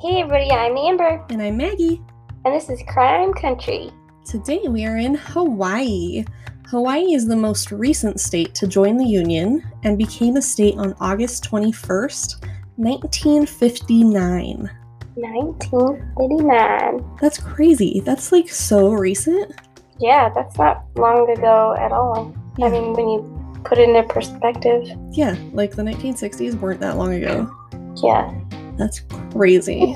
Hey everybody, I'm Amber, And I'm Maggie. and this is Crime Country. Today we are in Hawaii. Hawaii is the most recent state to join the Union and became a state on August 21st, 1959. 1989. That's crazy. That's like so recent. Yeah, that's not long ago at all. Yeah. I mean, when you put it into perspective, Yeah, like the 1960s weren't that long ago. yeah. That's crazy.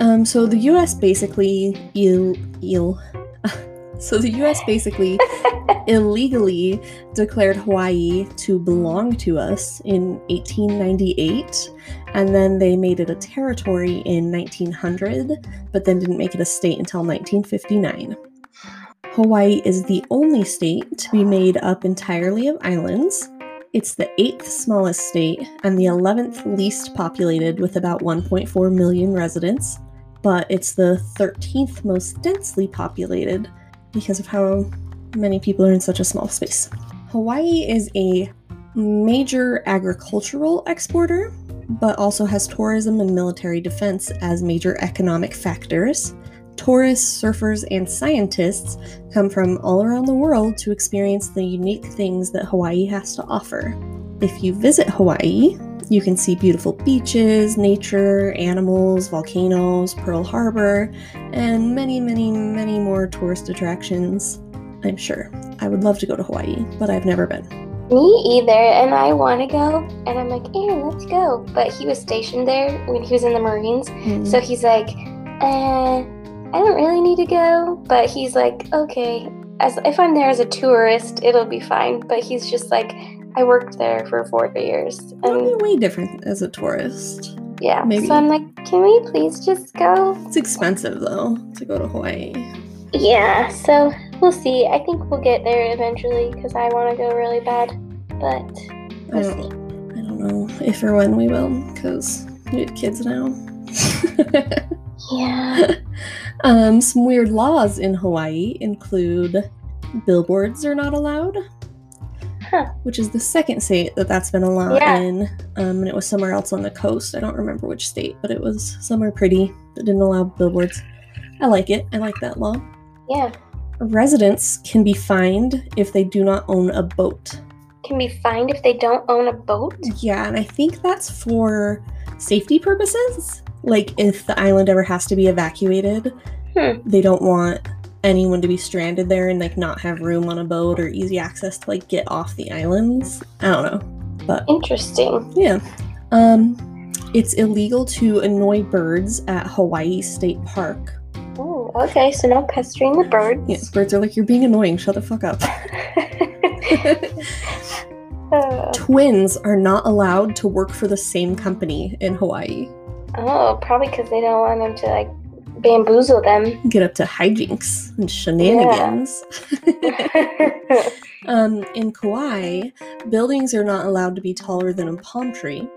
Um, so the U.S. basically ill, ill. so the U.S. basically illegally declared Hawaii to belong to us in 1898, and then they made it a territory in 1900, but then didn't make it a state until 1959. Hawaii is the only state to be made up entirely of islands. It's the eighth smallest state and the 11th least populated with about 1.4 million residents, but it's the 13th most densely populated because of how many people are in such a small space. Hawaii is a major agricultural exporter, but also has tourism and military defense as major economic factors. Tourists, surfers, and scientists come from all around the world to experience the unique things that Hawaii has to offer. If you visit Hawaii, you can see beautiful beaches, nature, animals, volcanoes, Pearl Harbor, and many, many, many more tourist attractions. I'm sure. I would love to go to Hawaii, but I've never been. Me either, and I want to go, and I'm like, Aaron, let's go. But he was stationed there when he was in the Marines, Mm. so he's like, uh, I don't really need to go. But he's like, okay, as if I'm there as a tourist, it'll be fine. But he's just like, I worked there for four years, That'd and be way different as a tourist. yeah. maybe. So I'm like, can we please just go? It's expensive though to go to Hawaii. Yeah. So we'll see. I think we'll get there eventually because I want to go really bad. But we'll don't, see. I don't know if or when we will, because we have kids now. Yeah. um, some weird laws in Hawaii include billboards are not allowed, Huh. which is the second state that that's been allowed Yeah. in, um, and it was somewhere else on the coast. I don't remember which state, but it was somewhere pretty that didn't allow billboards. I like it. I like that law. Yeah. Residents can be fined if they do not own a boat. Can be fined if they don't own a boat. Yeah, and I think that's for safety purposes. Like if the island ever has to be evacuated, Hmm. they don't want anyone to be stranded there and like not have room on a boat or easy access to like get off the islands. I don't know. But Interesting. yeah. Um it's illegal to annoy birds at Hawaii State Park. Oh, okay. So no pestering the birds. Yes, birds are like, you're being annoying, shut the fuck up. Uh, Twins are not allowed to work for the same company in Hawaii. oh, probably because they don't want them to like bamboozle them. get up to hijinks and shenanigans. um, in Kauai, buildings are not allowed to be taller than a palm tree.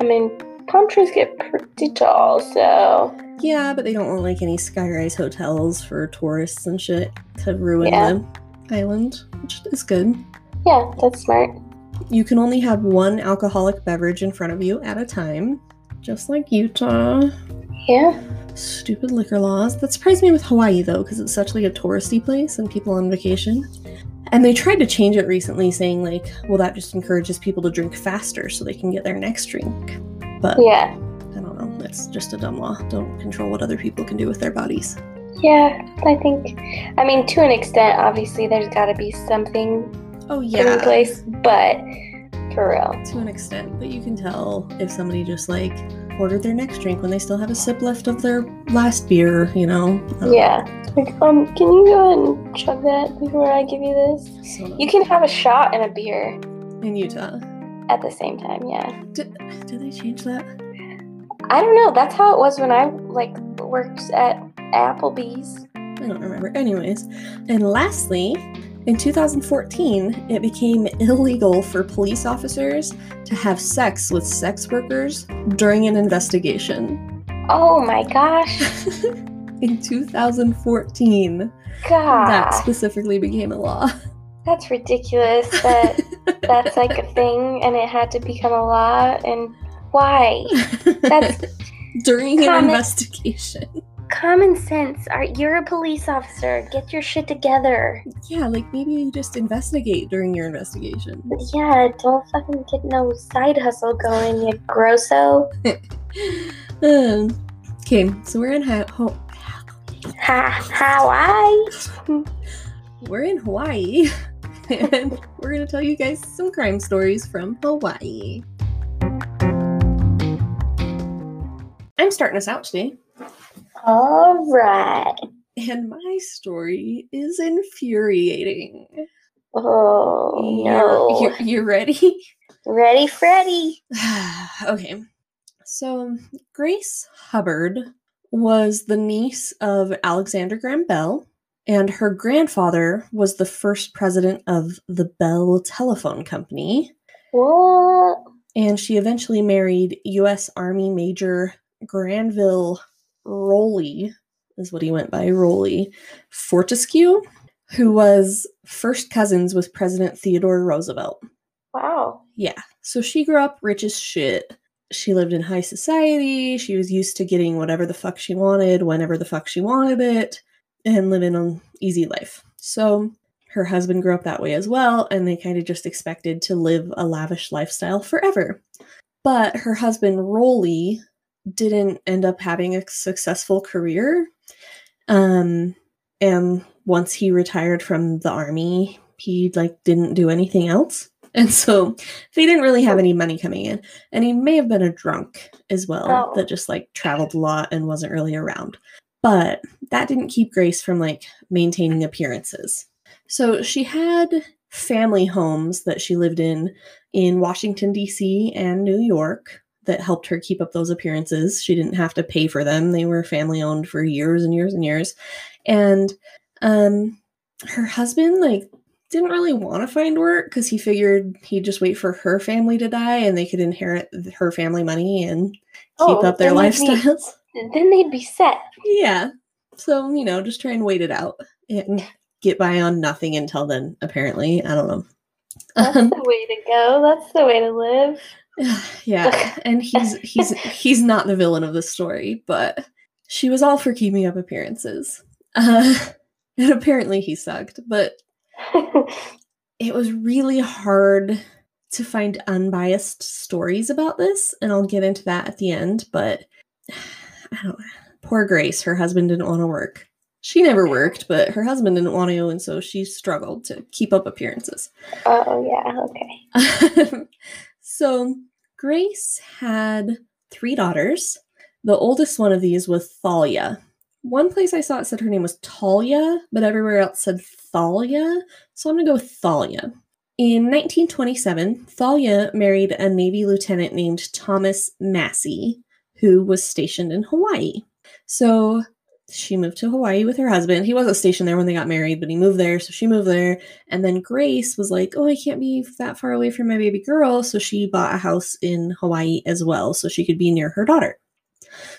I mean, palm trees get pretty tall, so Yeah, but they don't want like any skyrise hotels for tourists and shit to ruin Yeah. the island, which is good. Yeah, that's smart. You can only have one alcoholic beverage in front of you at a time, just like Utah. Yeah. Stupid liquor laws. That surprised me with Hawaii though, because it's such like a touristy place and people on vacation. And they tried to change it recently, saying like, well, that just encourages people to drink faster so they can get their next drink. But Yeah. I don't know. That's just a dumb law. Don't control what other people can do with their bodies. Yeah, I think. I mean, to an extent, obviously, there's got to be something Oh yeah in place, but for real. to an extent. But you can tell if somebody just like ordered their next drink when they still have a sip left of their last beer. You know. Don't Yeah. Like, um, can you go ahead and chug that before I give you this? So You can have a shot and a beer in Utah. at the same time. Yeah. Did, did they change that? I don't know. That's how it was when I like worked at Applebee's. I don't remember. Anyways, and lastly, in 2014, it became illegal for police officers to have sex with sex workers during an investigation. Oh my gosh. in 2014, God. that specifically became a law. That's ridiculous that that's like a thing and it had to become a law and why? That's during an investigation. Common sense. Are you're a police officer? Get your shit together. Yeah, like maybe you just investigate during your investigation. Yeah, don't fucking get no side hustle going, you grosso. Um, okay, so we're in ha- ho- Ha, Hawaii. we're in Hawaii, and we're gonna tell you guys some crime stories from Hawaii. I'm starting us out today, All right. and my story is infuriating. Oh no. you're, you're ready? Ready, Freddy? okay. So, Grace Hubbard was the niece of Alexander Graham Bell, and her grandfather was the first president of the Bell Telephone Company. What? And she eventually married U.S. Army Major Granville Rolly, is what he went by, Rolly Fortescue, who was first cousins with President Theodore Roosevelt. Wow. Yeah. So she grew up rich as shit. She lived in high society. She was used to getting whatever the fuck she wanted, whenever the fuck she wanted it, and living an easy life. So her husband grew up that way as well, and they kind of just expected to live a lavish lifestyle forever. But her husband, Rolly, didn't end up having a successful career. Um, and once he retired from the army, he like didn't do anything else. And so they didn't really have any money coming in. And he may have been a drunk as well, Oh. that just like traveled a lot and wasn't really around. But that didn't keep Grace from like maintaining appearances. So she had family homes that she lived in in Washington, D.C. and New York that helped her keep up those appearances. She didn't have to pay for them, they were family owned for years and years and years. And um, her husband, like, didn't really want to find work because he figured he'd just wait for her family to die and they could inherit her family money and keep Oh, up their they'd be- lifestyles. Then they'd be set. Yeah. So, you know, just try and wait it out and get by on nothing until then, apparently. I don't know. That's Um, the way to go. That's the way to live. yeah. And he's he's he's not the villain of the story, but she was all for keeping up appearances. Uh, and apparently he sucked, but it was really hard to find unbiased stories about this, and I'll get into that at the end, but I don't poor Grace, her husband didn't want to work. She never worked, but her husband didn't want to, and so she struggled to keep up appearances. oh yeah. Okay. so Grace had three daughters. The oldest one of these was Thalia. One place I saw it said her name was Talia, but everywhere else said Thalia. So I'm gonna go with Thalia. In 1927, Thalia married a Navy lieutenant named Thomas Massie, who was stationed in Hawaii. So she moved to Hawaii with her husband. He wasn't stationed there when they got married, but he moved there, so she moved there. And then Grace was like, Oh, I can't be that far away from my baby girl. So she bought a house in Hawaii as well, so she could be near her daughter.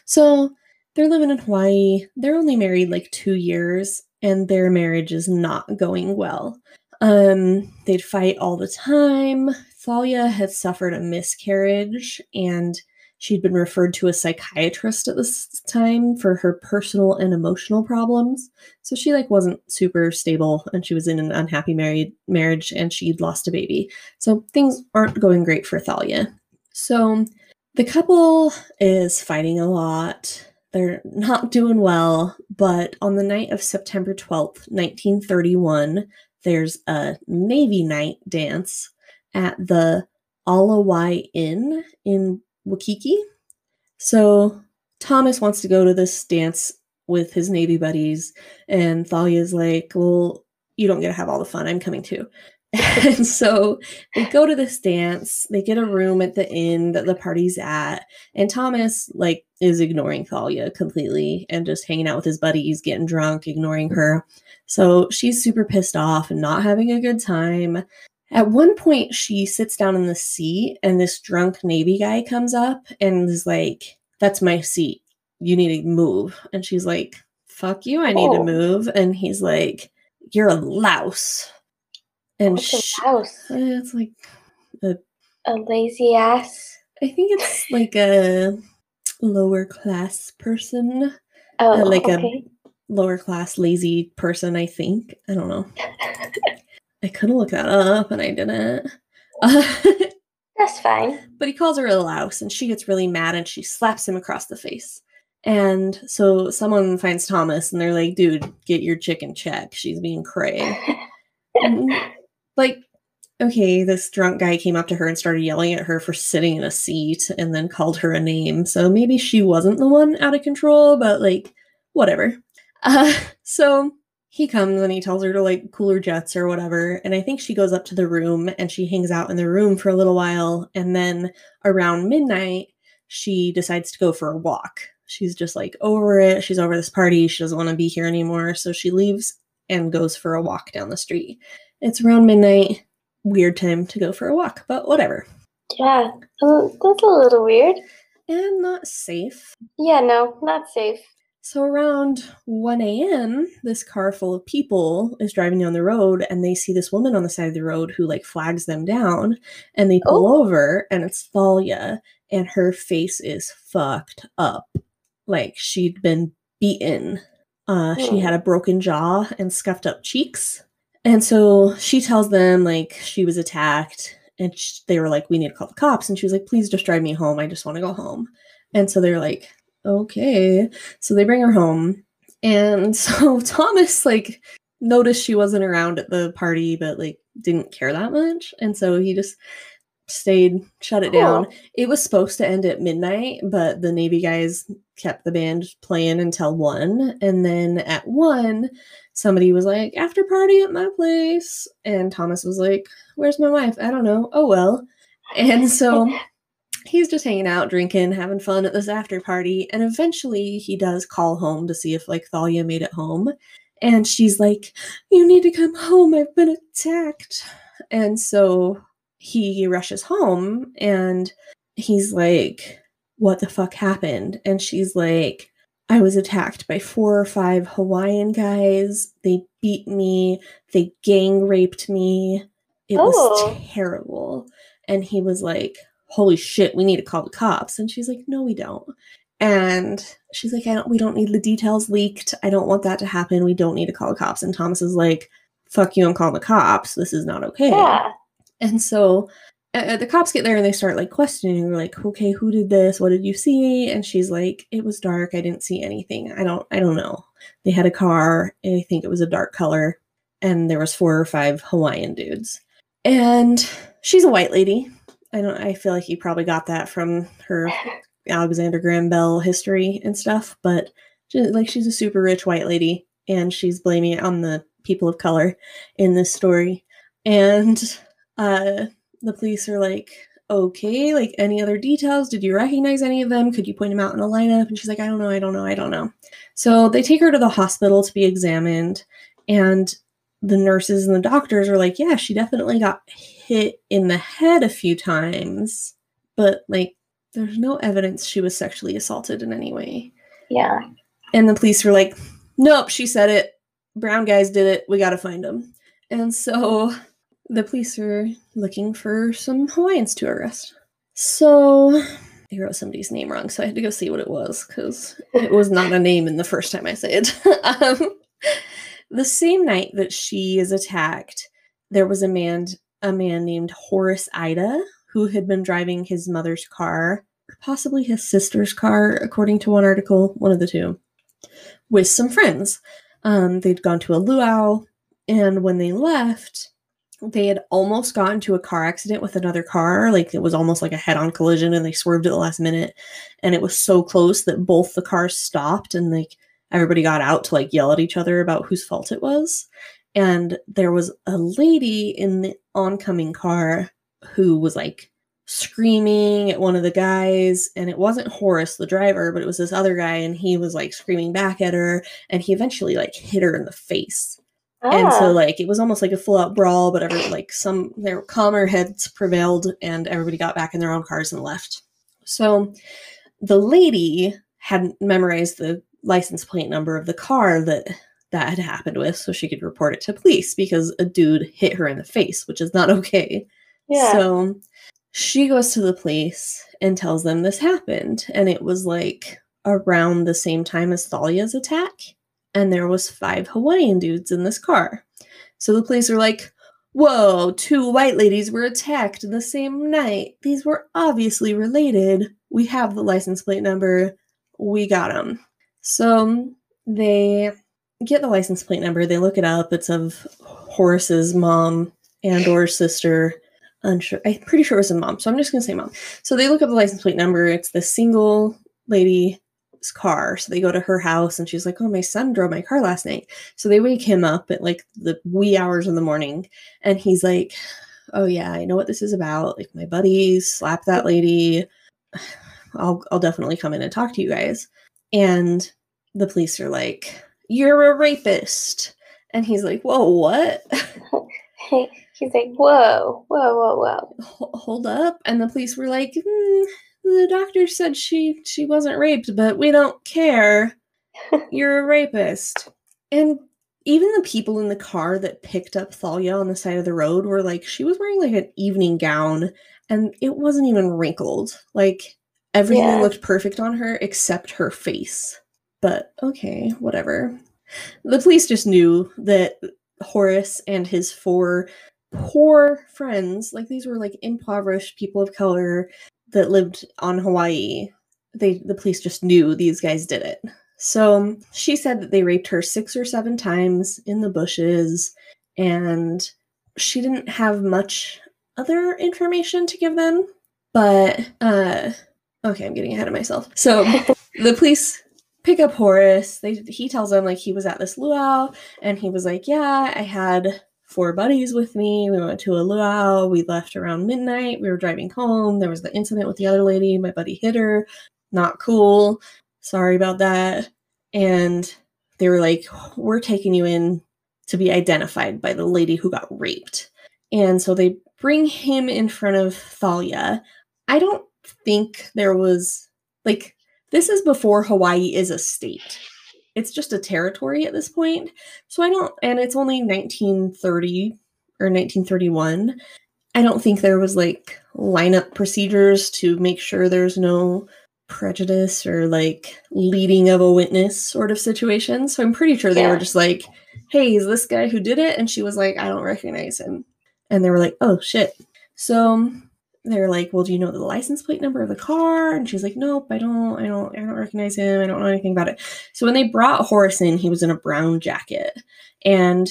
So they're living in Hawaii. They're only married like two years, and their marriage is not going well. Um, they'd fight all the time. Thalia had suffered a miscarriage and she'd been referred to a psychiatrist at this time for her personal and emotional problems. So she like wasn't super stable and she was in an unhappy married marriage and she'd lost a baby. So things aren't going great for Thalia. So the couple is fighting a lot. They're not doing well, but on the night of September 12th, 1931, there's a Navy night dance at the Ala Wai Inn in Waikiki. So Thomas wants to go to this dance with his Navy buddies, and Thalia's like, Well, you don't get to have all the fun. I'm coming too. and so they go to this dance, they get a room at the inn that the party's at, and Thomas like is ignoring Thalia completely and just hanging out with his buddies, getting drunk, ignoring her. So she's super pissed off and not having a good time. At one point, she sits down in the seat, and this drunk Navy guy comes up and is like, That's my seat. You need to move. And she's like, Fuck you. I need to Oh. move. And he's like, You're a louse. And What's a sh- house? it's like, A a lazy ass. I think it's like a lower class person, Oh, uh, like a- okay. lower class lazy person. I think I don't know. I could have looked that up and I didn't. That's fine. But he calls her a louse and she gets really mad and she slaps him across the face. And so someone finds Thomas and they're like, dude, get your chicken check. She's being cray. And, like, okay, this drunk guy came up to her and started yelling at her for sitting in a seat and then called her a name. So maybe she wasn't the one out of control, but like, whatever. Uh, so he comes and he tells her to like cool her jets or whatever. And I think she goes up to the room and she hangs out in the room for a little while. And then around midnight, she decides to go for a walk. She's just like over it. She's over this party. She doesn't want to be here anymore. So she leaves and goes for a walk down the street. It's around midnight. Weird time to go for a walk, but whatever. Yeah, um, that's a little weird. And not safe. Yeah, no, not safe. So around 1 a.m., this car full of people is driving down the road and they see this woman on the side of the road who like flags them down and they pull Oh. over and it's Thalia and her face is fucked up. Like she'd been beaten. Uh, she Hmm. had a broken jaw and scuffed up cheeks. And so she tells them like she was attacked and sh- they were like, we need to call the cops. And she was like, please just drive me home. I just want to go home. And so they're like, okay. So they bring her home. And so Thomas like noticed she wasn't around at the party, but like didn't care that much. And so he just stayed, shut it down. It was supposed to end at midnight, but the Navy guys kept the band playing until one. And then at one, somebody was like, after party at my place. And Thomas was like, Where's my wife? I don't know. Oh well. And so he's just hanging out, drinking, having fun at this after party. And eventually he does call home to see if like Thalia made it home. And she's like, You need to come home. I've been attacked. And so he rushes home and he's like, What the fuck happened? And she's like, I was attacked by four or five Hawaiian guys. They beat me. They gang raped me. It Oh. was terrible. And he was like, Holy shit, we need to call the cops. And she's like, No, we don't. And she's like, I don't we don't need the details leaked. I don't want that to happen. We don't need to call the cops. And Thomas is like, Fuck you, I'm calling the cops. This is not okay. Yeah. And so uh, the cops get there and they start like questioning her, like, okay, who did this? What did you see? And she's like, it was dark. I didn't see anything. I don't, I don't know. They had a car. I think it was a dark color, and there was four or five Hawaiian dudes. And she's a white lady. I don't. I feel like you probably got that from her Alexander Graham Bell history and stuff. But she, like, she's a super rich white lady, and she's blaming it on the people of color in this story. And uh, the police are like, okay, like any other details? Did you recognize any of them? Could you point them out in a lineup? And she's like, I don't know, I don't know, I don't know. So they take her to the hospital to be examined, and the nurses and the doctors are like, yeah, she definitely got hit in the head a few times, but like, there's no evidence she was sexually assaulted in any way. Yeah. And the police were like, nope, she said it. Brown guys did it. We got to find them. And so the police are looking for some Hawaiians to arrest. So they wrote somebody's name wrong. So I had to go see what it was because it was not a name in the first time I said it. um, the same night that she is attacked, there was a man, a man named Horace Ida who had been driving his mother's car, possibly his sister's car, according to one article, one of the two, with some friends. Um, they'd gone to a luau, and when they left, they had almost gotten into a car accident with another car. Like it was almost like a head on collision, and they swerved at the last minute. And it was so close that both the cars stopped, and like everybody got out to like yell at each other about whose fault it was. And there was a lady in the oncoming car who was like screaming at one of the guys and it wasn't Horace the driver but it was this other guy and he was like screaming back at her and he eventually like hit her in the face. And so Ah, like it was almost like a full out brawl but every like some their calmer heads prevailed and everybody got back in their own cars and left. So the lady hadn't memorized the license plate number of the car that that had happened with so she could report it to police because a dude hit her in the face which is not okay yeah. so she goes to the police and tells them this happened. And it was like around the same time as Thalia's attack. And there was five Hawaiian dudes in this car. So the police are like, whoa, two white ladies were attacked the same night. These were obviously related. We have the license plate number. We got them. So they get the license plate number. They look it up. It's of Horace's mom and or sister. Unsure. I'm pretty sure it was a mom. So I'm just gonna say mom. So they look up the license plate number. It's the single lady's car. So they go to her house and she's like, Oh, my son drove my car last night. So they wake him up at like the wee hours in the morning and he's like, Oh yeah, I know what this is about. Like my buddies slapped that lady. I'll I'll definitely come in and talk to you guys. And the police are like, You're a rapist. And he's like, Whoa, what? He's like, Whoa, whoa, whoa, whoa. Hold up. And the police were like, mm, the doctor said she she wasn't raped, but we don't care. You're a rapist. And even the people in the car that picked up Thalia on the side of the road were like, she was wearing like an evening gown and it wasn't even wrinkled. Like everything yeah. looked perfect on her except her face. But okay, whatever. The police just knew that Horace and his four poor friends, like these were like impoverished people of color that lived on Hawaii. They the police just knew these guys did it. So she said that they raped her six or seven times in the bushes, and she didn't have much other information to give them. But uh okay, I'm getting ahead of myself. So the police pick up Horace. They he tells them like he was at this luau and he was like, "Yeah, I had four buddies with me. We went to a luau. We left around midnight. We were driving home. There was the incident with the other lady. My buddy hit her. Not cool. Sorry about that." And they were like, "We're taking you in to be identified by the lady who got raped." And so they bring him in front of Thalia. I don't think there was like this is before Hawaii is a state. It's just a territory at this point. So I don't, and it's only 1930 or 1931. I don't think there was like lineup procedures to make sure there's no prejudice or like leading of a witness sort of situation. So I'm pretty sure they yeah. were just like, hey, is this guy who did it? And she was like, I don't recognize him. And they were like, oh shit. So they're like, "Well, do you know the license plate number of the car?" And she's like, "Nope, I don't. I don't. I don't recognize him. I don't know anything about it." So when they brought Horace in, he was in a brown jacket, and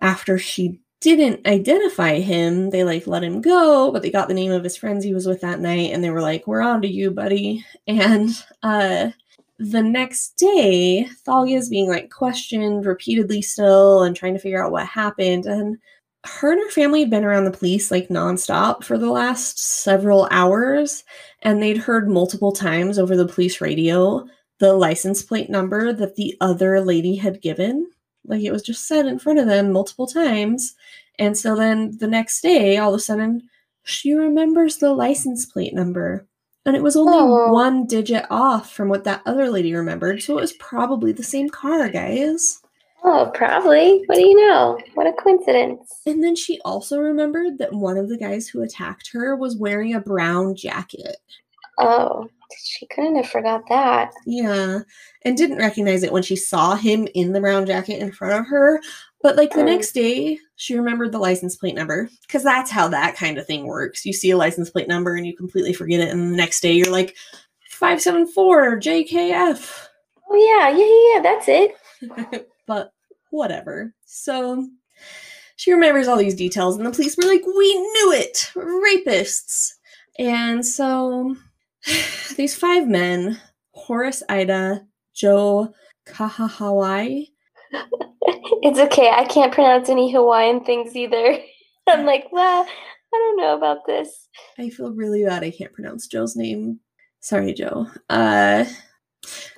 after she didn't identify him, they like let him go, but they got the name of his friends he was with that night, and they were like, "We're on to you, buddy." And uh, the next day, Thalia's being like questioned repeatedly still, and trying to figure out what happened, and her and her family had been around the police like nonstop for the last several hours, and they'd heard multiple times over the police radio the license plate number that the other lady had given. Like it was just said in front of them multiple times. And so then the next day, all of a sudden, she remembers the license plate number. And it was only oh. one digit off from what that other lady remembered. So it was probably the same car, guys. Oh, probably. What do you know? What a coincidence. And then she also remembered that one of the guys who attacked her was wearing a brown jacket. Oh, she couldn't have forgot that. Yeah. And didn't recognize it when she saw him in the brown jacket in front of her. But like the um, next day, she remembered the license plate number because that's how that kind of thing works. You see a license plate number and you completely forget it. And the next day, you're like, 574 JKF. Oh, yeah. Yeah, yeah, yeah. That's it. but whatever. So she remembers all these details, and the police were like, We knew it! Rapists! And so these five men, Horace Ida, Joe Kahahawai. it's okay. I can't pronounce any Hawaiian things either. I'm like, well, I don't know about this. I feel really bad I can't pronounce Joe's name. Sorry, Joe. Uh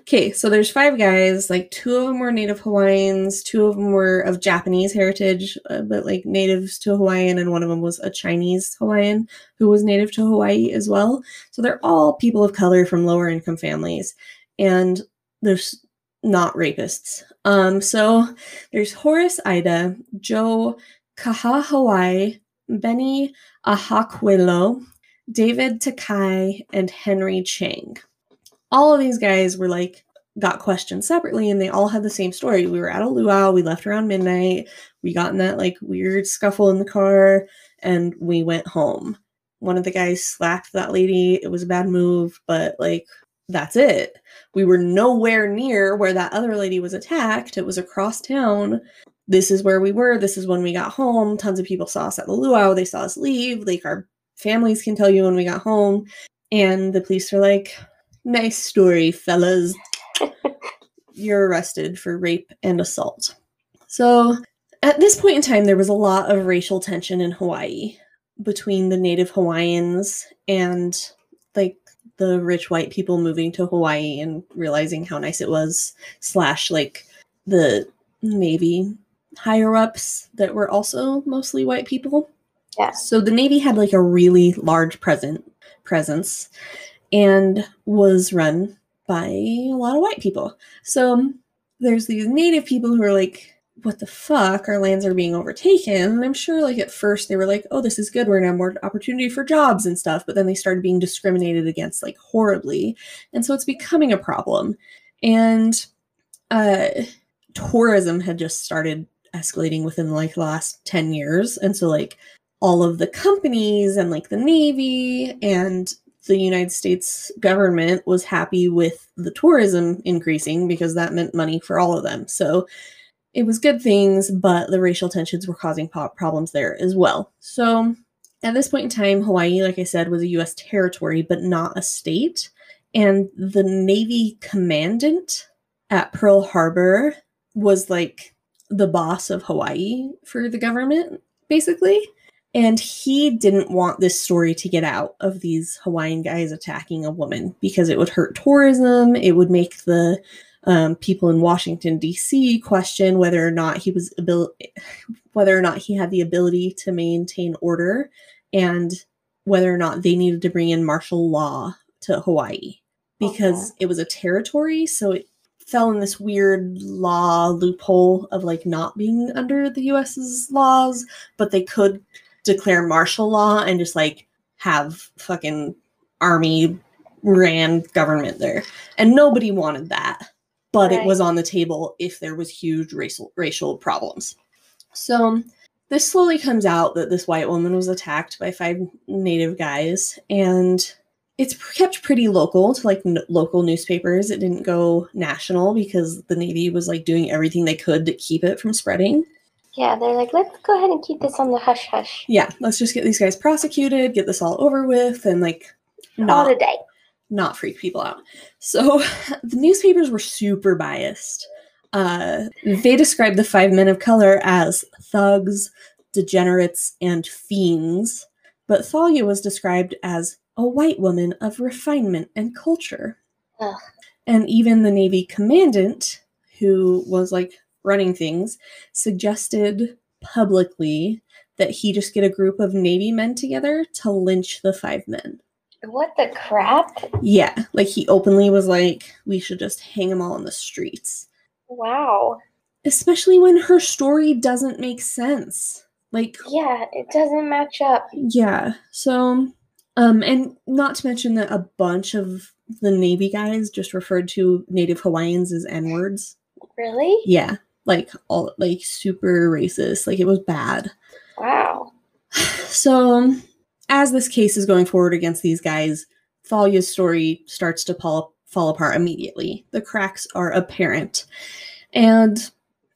Okay, so there's five guys. Like two of them were Native Hawaiians, two of them were of Japanese heritage, uh, but like natives to Hawaiian, and one of them was a Chinese Hawaiian who was native to Hawaii as well. So they're all people of color from lower income families, and there's not rapists. Um, so there's Horace Ida, Joe Kahahawai, Benny Ahakuelo, David Takai, and Henry Chang. All of these guys were like, got questioned separately, and they all had the same story. We were at a luau, we left around midnight, we got in that like weird scuffle in the car, and we went home. One of the guys slapped that lady. It was a bad move, but like, that's it. We were nowhere near where that other lady was attacked. It was across town. This is where we were. This is when we got home. Tons of people saw us at the luau. They saw us leave. Like, our families can tell you when we got home. And the police are like, nice story, fellas. You're arrested for rape and assault. So, at this point in time, there was a lot of racial tension in Hawaii between the native Hawaiians and like the rich white people moving to Hawaii and realizing how nice it was, slash, like the Navy higher ups that were also mostly white people. Yeah. So the Navy had like a really large present presence and was run by a lot of white people. So there's these native people who are like, what the fuck? Our lands are being overtaken. And I'm sure like at first they were like, oh, this is good. We're gonna have more opportunity for jobs and stuff. But then they started being discriminated against like horribly. And so it's becoming a problem. And uh tourism had just started escalating within like the last 10 years. And so like all of the companies and like the Navy and the United States government was happy with the tourism increasing because that meant money for all of them. So it was good things, but the racial tensions were causing problems there as well. So at this point in time, Hawaii, like I said, was a US territory, but not a state. And the Navy commandant at Pearl Harbor was like the boss of Hawaii for the government, basically. And he didn't want this story to get out of these Hawaiian guys attacking a woman because it would hurt tourism. It would make the um, people in Washington D.C. question whether or not he was abil- whether or not he had the ability to maintain order, and whether or not they needed to bring in martial law to Hawaii because it was a territory, so it fell in this weird law loophole of like not being under the U.S.'s laws, but they could declare martial law and just like have fucking army ran government there, and nobody wanted that but Right. it was on the table if there was huge racial racial problems. So this slowly comes out that this white woman was attacked by five native guys, and it's kept pretty local to like n- local newspapers. It didn't go national because the Navy was like doing everything they could to keep it from spreading. Yeah, they're like, let's go ahead and keep this on the hush hush. Yeah, let's just get these guys prosecuted, get this all over with, and like All not today. not freak people out. So the newspapers were super biased. Uh, they described the five men of color as thugs, degenerates, and fiends, but Thalia was described as a white woman of refinement and culture. Ugh. And even the Navy commandant, who was like running things, suggested publicly that he just get a group of Navy men together to lynch the five men. What the crap? Yeah, like he openly was like, we should just hang them all in the streets. Wow. Especially when her story doesn't make sense. Like, Yeah, it doesn't match up. yeah. So, um, and not to mention that a bunch of the Navy guys just referred to Native Hawaiians as N words. Really? Yeah, like all like super racist. Like it was bad. Wow. So, as this case is going forward against these guys, Thalia's story starts to fall, fall apart immediately. The cracks are apparent. And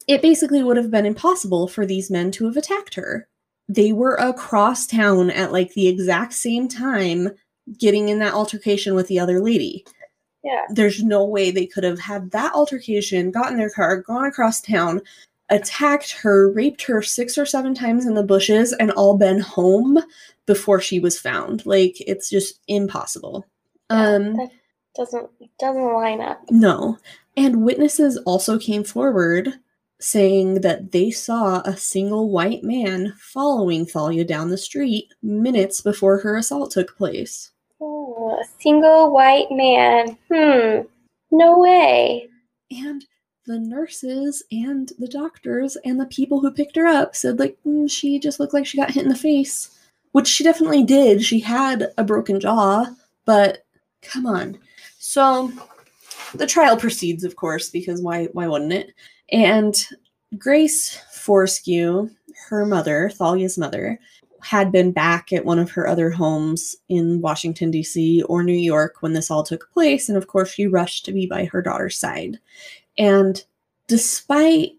it basically would have been impossible for these men to have attacked her. They were across town at like the exact same time getting in that altercation with the other lady. Yeah. There's no way they could have had that altercation, got in their car, gone across town, attacked her, raped her six or seven times in the bushes, and all been home before she was found. Like it's just impossible. Um that doesn't doesn't line up. no. And witnesses also came forward saying that they saw a single white man following Thalia down the street minutes before her assault took place. Oh, a single white man. Hmm. No way. And the nurses and the doctors and the people who picked her up said like "Mm, she just looked like she got hit in the face which she definitely did. She had a broken jaw, but come on. So the trial proceeds, of course, because why why wouldn't it? And Grace Fortescue, her mother, Thalia's mother, had been back at one of her other homes in Washington, D.C. or New York when this all took place. And of course, she rushed to be by her daughter's side. And despite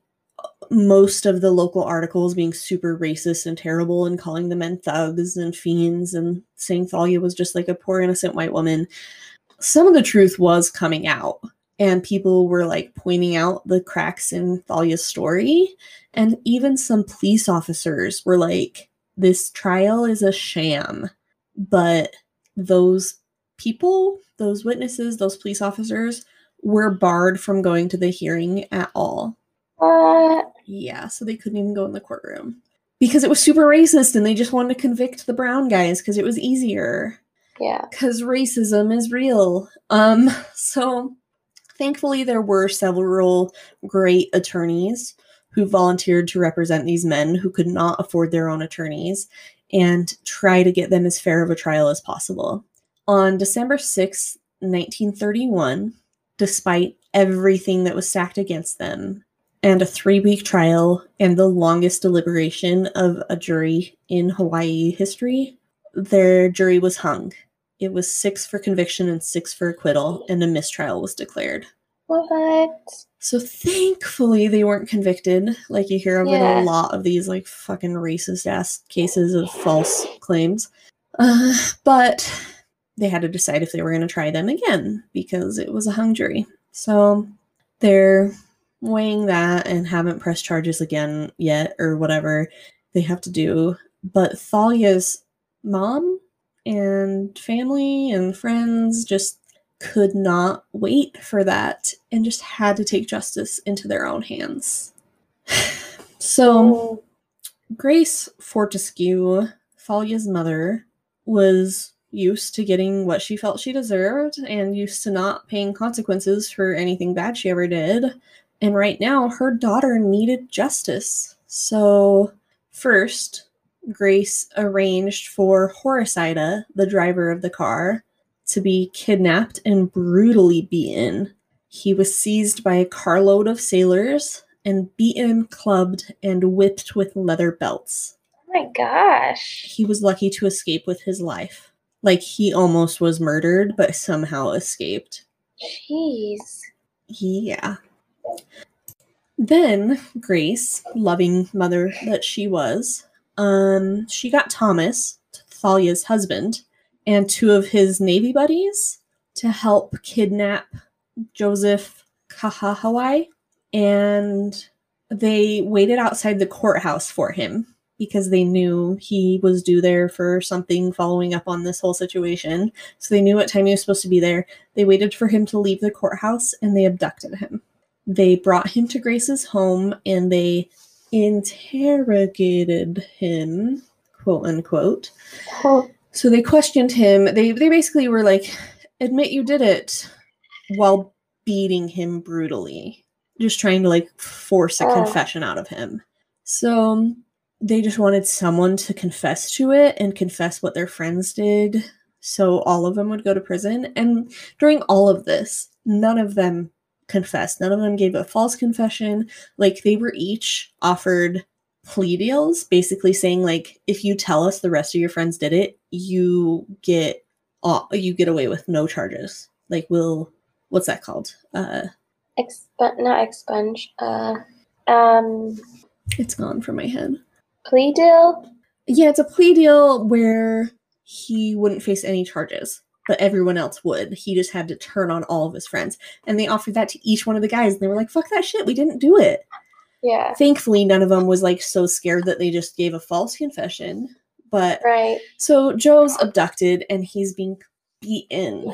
most of the local articles being super racist and terrible and calling the men thugs and fiends and saying Thalia was just like a poor innocent white woman, some of the truth was coming out. And people were like pointing out the cracks in Thalia's story. And even some police officers were like, this trial is a sham. But those people, those witnesses, those police officers were barred from going to the hearing at all. What? Yeah, so they couldn't even go in the courtroom because it was super racist and they just wanted to convict the brown guys because it was easier. Yeah. Because racism is real. Um, so thankfully there were several great attorneys who volunteered to represent these men who could not afford their own attorneys and try to get them as fair of a trial as possible. On December 6, 1931, despite everything that was stacked against them, and a three week trial and the longest deliberation of a jury in Hawaii history, their jury was hung. It was six for conviction and six for acquittal, and a mistrial was declared. What? So thankfully they weren't convicted. Like you hear of in Yeah. a lot of these like fucking racist ass cases of false claims. Uh, but they had to decide if they were going to try them again because it was a hung jury. So they're weighing that and haven't pressed charges again yet or whatever they have to do. But Thalia's mom and family and friends just could not wait for that and just had to take justice into their own hands. So, Grace Fortescue, Thalia's mother, was used to getting what she felt she deserved and used to not paying consequences for anything bad she ever did. And right now, her daughter needed justice. So, first, Grace arranged for Horace Ida, the driver of the car, to be kidnapped and brutally beaten. He was seized by a carload of sailors and beaten, clubbed, and whipped with leather belts. oh my gosh. He was lucky to escape with his life. Like he almost was murdered, but somehow escaped. Jeez. Yeah. Then Grace, loving mother that she was, um, she got Thomas, Thalia's husband, and two of his navy buddies to help kidnap Joseph Kahahawai, and they waited outside the courthouse for him because they knew he was due there for something following up on this whole situation. So they knew what time he was supposed to be there. They waited for him to leave the courthouse and they abducted him. They brought him to Grace's home and they interrogated him, quote unquote. Oh, So they questioned him. They they basically were like, admit you did it while beating him brutally. Just trying to like force a Oh. confession out of him. So um, they just wanted someone to confess to it and confess what their friends did. So all of them would go to prison. And during all of this, none of them confessed. None of them gave a false confession. Like they were each offered plea deals, basically saying like, if you tell us the rest of your friends did it, you get uh, you get away with no charges. Like we'll what's that called? Uh, exp- not expunge. Uh, um, it's gone from my head. plea deal. Yeah, it's a plea deal where he wouldn't face any charges, but everyone else would. He just had to turn on all of his friends. And they offered that to each one of the guys, and they were like, fuck that shit, we didn't do it. Yeah. Thankfully, none of them was like so scared that they just gave a false confession. But Right. so Joe's abducted and he's being beaten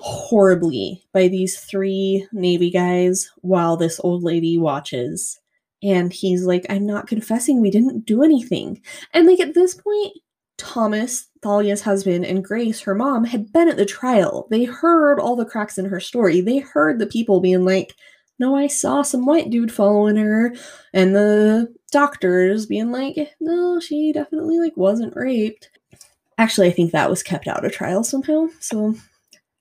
horribly by these three Navy guys while this old lady watches. And he's like, I'm not confessing. We didn't do anything. And like at this point, Thomas, Thalia's husband, and Grace, her mom, had been at the trial. They heard all the cracks in her story. They heard the people being like, no, I saw some white dude following her. And the doctors being like, no, she definitely like wasn't raped. Actually, I think that was kept out of trial somehow. So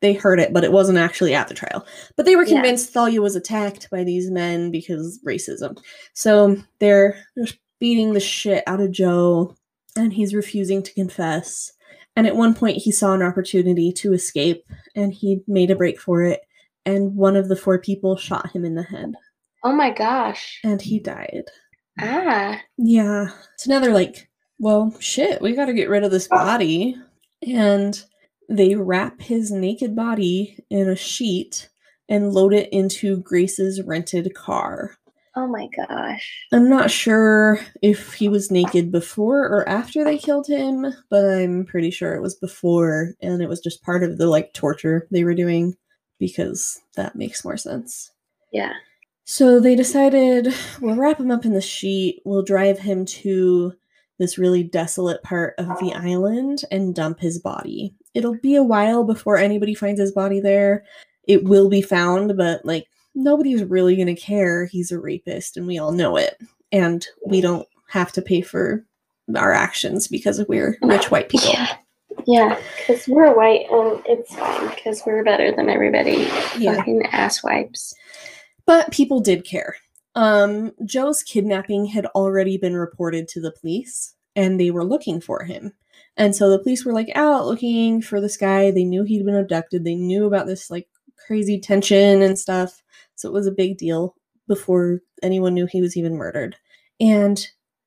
they heard it, but it wasn't actually at the trial. But they were Yeah. convinced Thalia was attacked by these men because racism. So they're just beating the shit out of Joe, and he's refusing to confess. And at one point, he saw an opportunity to escape, and he made a break for it. And one of the four people shot him in the head, Oh my gosh. and he died. Ah. Yeah. So now they're like, well, shit, we got to get rid of this body. And they wrap his naked body in a sheet and load it into Grace's rented car. Oh my gosh. I'm not sure if he was naked before or after they killed him, but I'm pretty sure it was before and it was just part of the like torture they were doing because that makes more sense. Yeah. So they decided we'll wrap him up in the sheet, we'll drive him to this really desolate part of the island and dump his body. It'll be a while before anybody finds his body there. It will be found, but like nobody's really going to care. He's a rapist and we all know it. And we don't have to pay for our actions because we're rich white people. Yeah. Yeah, because we're white and it's fine because we're better than everybody. Yeah. Fucking ass wipes. But people did care. Um, Joe's kidnapping had already been reported to the police, and they were looking for him. And so the police were like out looking for this guy. They knew he'd been abducted. They knew about this like crazy tension and stuff. So it was a big deal before anyone knew he was even murdered. And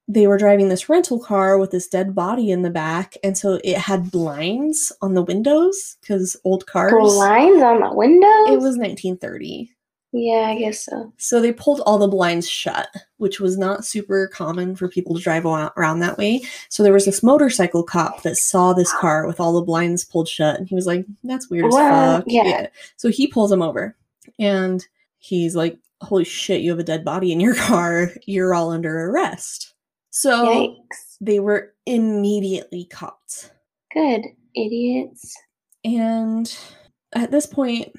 they were driving this rental car with this dead body in the back. And so it had blinds on the windows because old cars. Blinds on the windows? It was 1930. Yeah, I guess so. So they pulled all the blinds shut, which was not super common for people to drive around that way. So there was this motorcycle cop that saw this car with all the blinds pulled shut, and he was like, "That's weird What? as fuck." Yeah. So he pulls him over, and he's like, "Holy shit! You have a dead body in your car. You're all under arrest." So Yikes. they were immediately caught. Good. Idiots. And at this point,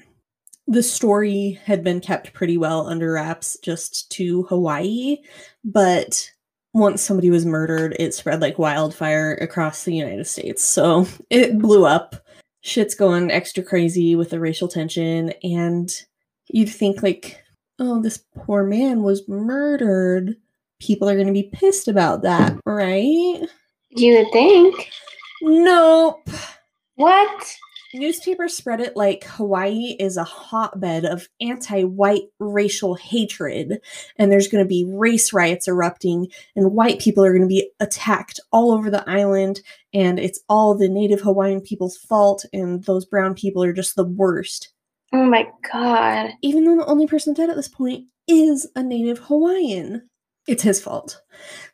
the story had been kept pretty well under wraps just to Hawaii. But once somebody was murdered, it spread like wildfire across the United States. So it blew up. Shit's going extra crazy with the racial tension. And you'd think, like, oh, this poor man was murdered. People are going to be pissed about that, right? You would think. Nope. What? Newspapers spread it like Hawaii is a hotbed of anti white racial hatred, and there's going to be race riots erupting, and white people are going to be attacked all over the island, and it's all the native Hawaiian people's fault, and those brown people are just the worst. Oh my god. Even though the only person dead at this point is a native Hawaiian. It's his fault.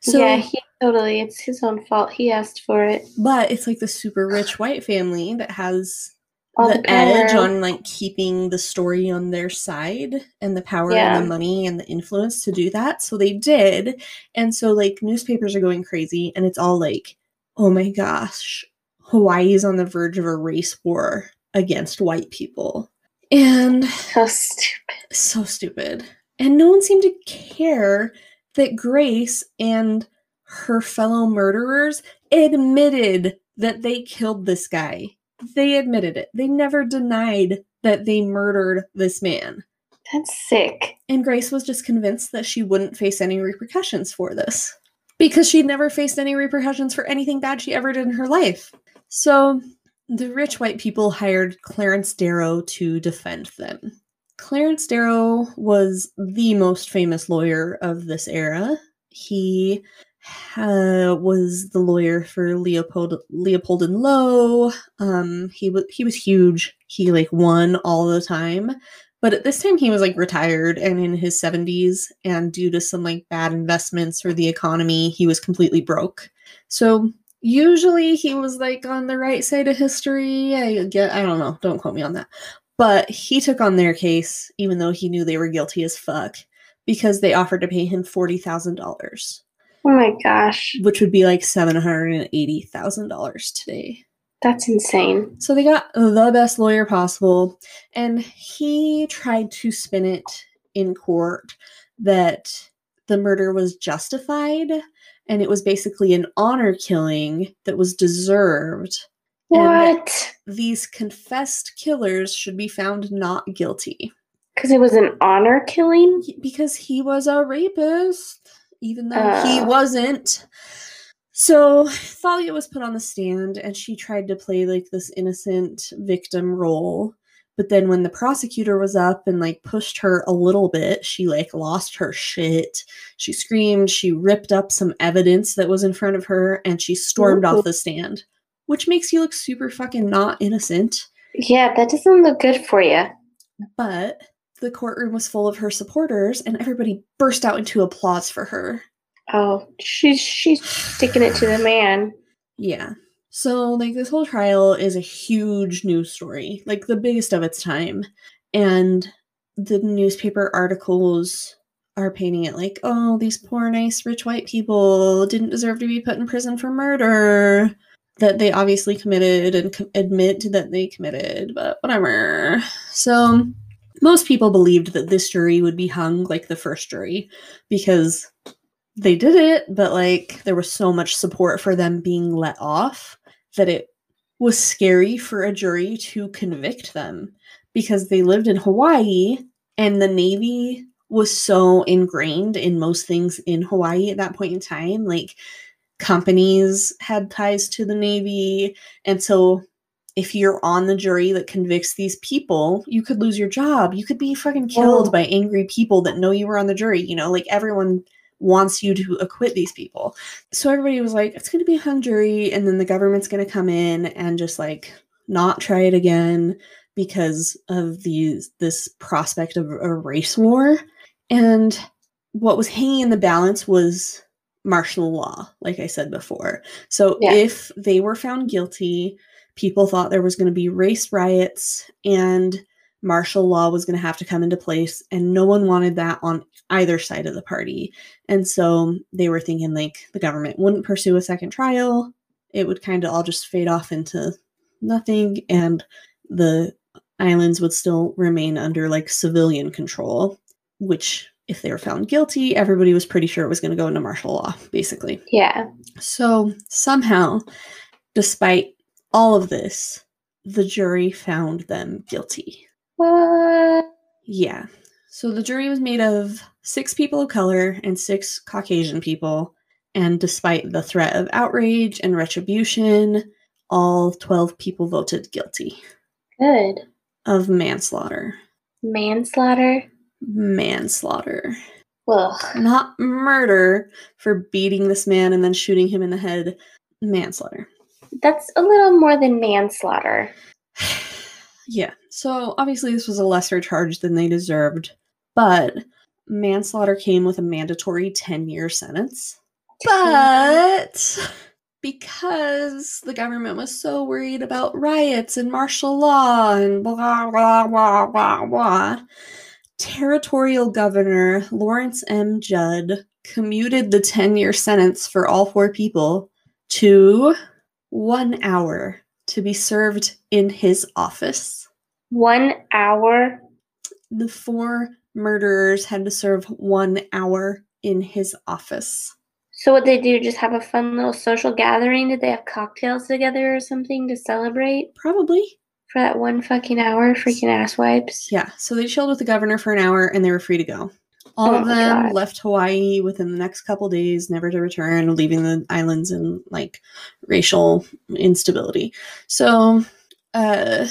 So, yeah, he totally. It's his own fault. He asked for it. but it's like the super rich white family that has All the, the, edge on like keeping the story on their side and the power Yeah. and the money and the influence to do that. So they did. And so like newspapers are going crazy and it's all like, oh my gosh, Hawaii is on the verge of a race war against white people. And So stupid. so stupid. And no one seemed to care that Grace and her fellow murderers admitted that they killed this guy. They admitted it. They never denied that they murdered this man. That's sick. And Grace was just convinced that she wouldn't face any repercussions for this because she'd never faced any repercussions for anything bad she ever did in her life. So the rich white people hired Clarence Darrow to defend them. Clarence Darrow was the most famous lawyer of this era. He uh, was the lawyer for Leopold Leopold and Loeb. Um, he was he was huge. He like won all the time. But at this time, he was like retired and in his 70s, and due to some like bad investments or the economy, he was completely broke. So usually he was like on the right side of history. I get, I don't know, don't quote me on that. But he took on their case, even though he knew they were guilty as fuck, because they offered to pay him $40,000, Oh my gosh. which would be like $780,000 today. That's insane. So they got the best lawyer possible, and he tried to spin it in court that the murder was justified and it was basically an honor killing that was deserved. What? these confessed killers should be found not guilty Because it was an honor killing? Because he was a rapist, even though he Oh. wasn't. So Thalia was put on the stand and she tried to play like this innocent victim role. But then when the prosecutor was up and like pushed her a little bit, she like lost her shit. She screamed, she ripped up some evidence that was in front of her, and she stormed Ooh. off the stand. Which makes you look super fucking not innocent. Yeah, that doesn't look good for you. But the courtroom was full of her supporters, and everybody burst out into applause for her. Oh, she's she's sticking it to the man. Yeah. So, like, this whole trial is a huge news story, like the biggest of its time. And the newspaper articles are painting it like, oh, these poor, nice, rich white people didn't deserve to be put in prison for murder that they obviously committed and co- admit that they committed, but whatever. So, most people believed that this jury would be hung like the first jury because they did it, but like there was so much support for them being let off that it was scary for a jury to convict them because they lived in Hawaii and the Navy was so ingrained in most things in Hawaii at that point in time. Like companies had ties to the Navy. And so if you're on the jury that convicts these people, you could lose your job. You could be fucking killed Oh. by angry people that know you were on the jury. You know, like everyone wants you to acquit these people. So everybody was like, it's going to be a hung jury. And then the government's going to come in and just like not try it again because of these this prospect of a race war. And what was hanging in the balance was martial law, like I said before. So Yeah. if they were found guilty, people thought there was going to be race riots and martial law was going to have to come into place and no one wanted that on either side of the party and so they were thinking like the government wouldn't pursue a second trial it would kind of all just fade off into nothing and the islands would still remain under like civilian control which if they were found guilty everybody was pretty sure it was going to go into martial law basically Yeah. so somehow, despite all of this, the jury found them guilty. What? Yeah. So the jury was made of six people of color and six Caucasian people. And despite the threat of outrage and retribution, all 12 people voted guilty Good. of manslaughter. Manslaughter? Manslaughter. Ugh. Not murder for beating this man and then shooting him in the head. Manslaughter. That's a little more than manslaughter. yeah. So obviously this was a lesser charge than they deserved, but manslaughter came with a mandatory 10 year sentence. But because the government was so worried about riots and martial law and blah blah blah blah blah, territorial governor Lawrence M. Judd commuted the 10 year sentence for all four people to one hour to be served in his office. One hour? The four murderers had to serve one hour in his office. So what they do? Just have a fun little social gathering? Did they have cocktails together or something to celebrate Probably. For that one fucking hour? Freaking ass wipes. Yeah. So they chilled with the governor for an hour and they were free to go. All Oh of them God. left Hawaii within the next couple days, never to return, leaving the islands in like racial instability. So, uh,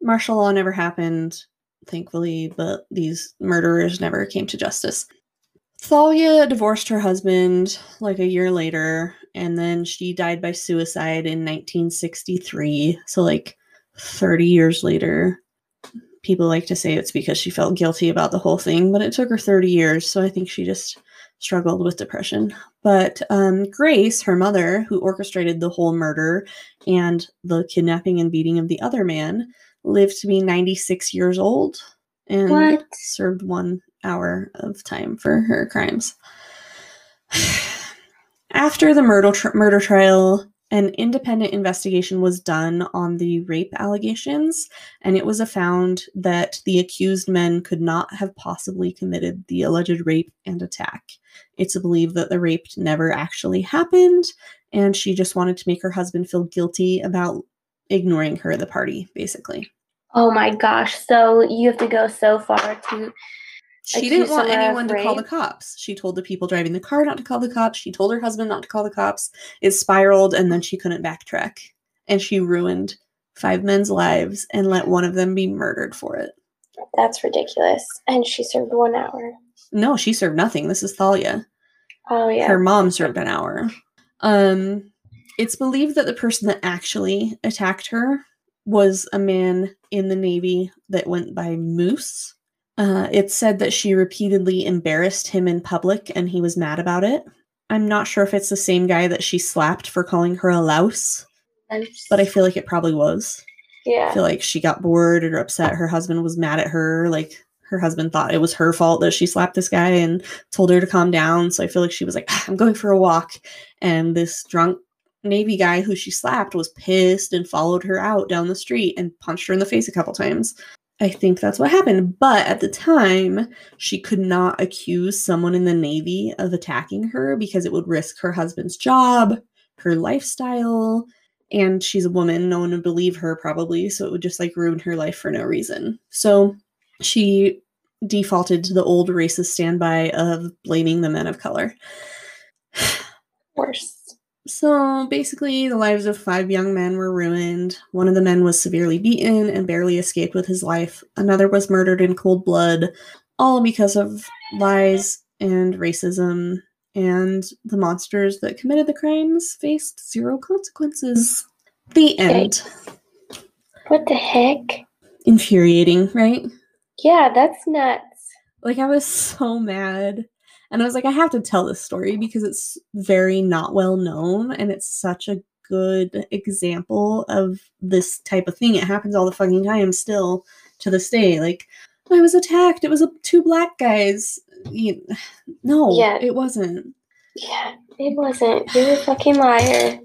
martial law never happened, thankfully, but these murderers never came to justice. Thalia divorced her husband like a year later, and then she died by suicide in 1963. So, like 30 years later. People like to say it's because she felt guilty about the whole thing, but it took her 30 years. So, I think she just struggled with depression. But um, Grace, her mother, who orchestrated the whole murder and the kidnapping and beating of the other man, lived to be 96 years old and What? served one hour of time for her crimes. After the murder, tr- murder trial, an independent investigation was done on the rape allegations, and it was found that the accused men could not have possibly committed the alleged rape and attack. It's believed that the rape never actually happened, and she just wanted to make her husband feel guilty about ignoring her at the party, basically. Oh my gosh. So you have to go so far to She didn't want anyone to call the cops. She told the people driving the car not to call the cops. She told her husband not to call the cops. It spiraled and then she couldn't backtrack. And she ruined five men's lives and let one of them be murdered for it. That's ridiculous. And she served one hour. No, she served nothing. This is Thalia. Oh yeah. Her mom served an hour. Um, it's believed that the person that actually attacked her was a man in the Navy that went by Moose. Uh, it's said that she repeatedly embarrassed him in public and he was mad about it. I'm not sure if it's the same guy that she slapped for calling her a louse, but I feel like it probably was. Yeah. I feel like she got bored or upset. Her husband was mad at her. Like her husband thought it was her fault that she slapped this guy and told her to calm down. So I feel like she was like, "Ah, I'm going for a walk. And this drunk Navy guy who she slapped was pissed and followed her out down the street and punched her in the face a couple times. I think that's what happened. But at the time, she could not accuse someone in the Navy of attacking her because it would risk her husband's job, her lifestyle, and she's a woman. No one would believe her probably. So it would just like ruin her life for no reason. So she defaulted to the old racist standby of blaming the men of color. Worse. So basically, the lives of five young men were ruined. One of the men was severely beaten and barely escaped with his life. Another was murdered in cold blood, all because of lies and racism. And the monsters that committed the crimes faced zero consequences. The end. What the heck? Infuriating, right? Yeah, that's nuts. Like, I was so mad. And I was like, I have to tell this story because it's very not well known and it's such a good example of this type of thing. It happens all the fucking time still to this day. Like, I was attacked. It was a, two black guys. You- no, Yeah. it wasn't. Yeah, it wasn't. You're a fucking liar.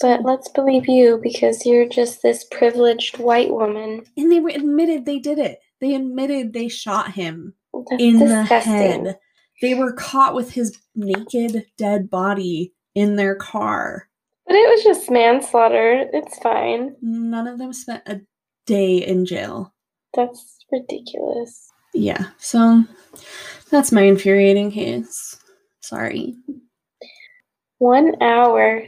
But let's believe you because you're just this privileged white woman. And they were admitted they did it. They admitted they shot him That's in disgusting. the head. They were caught with his naked, dead body in their car. But it was just manslaughter. It's fine. None of them spent a day in jail. That's ridiculous. Yeah, so that's my infuriating case. Sorry. One hour.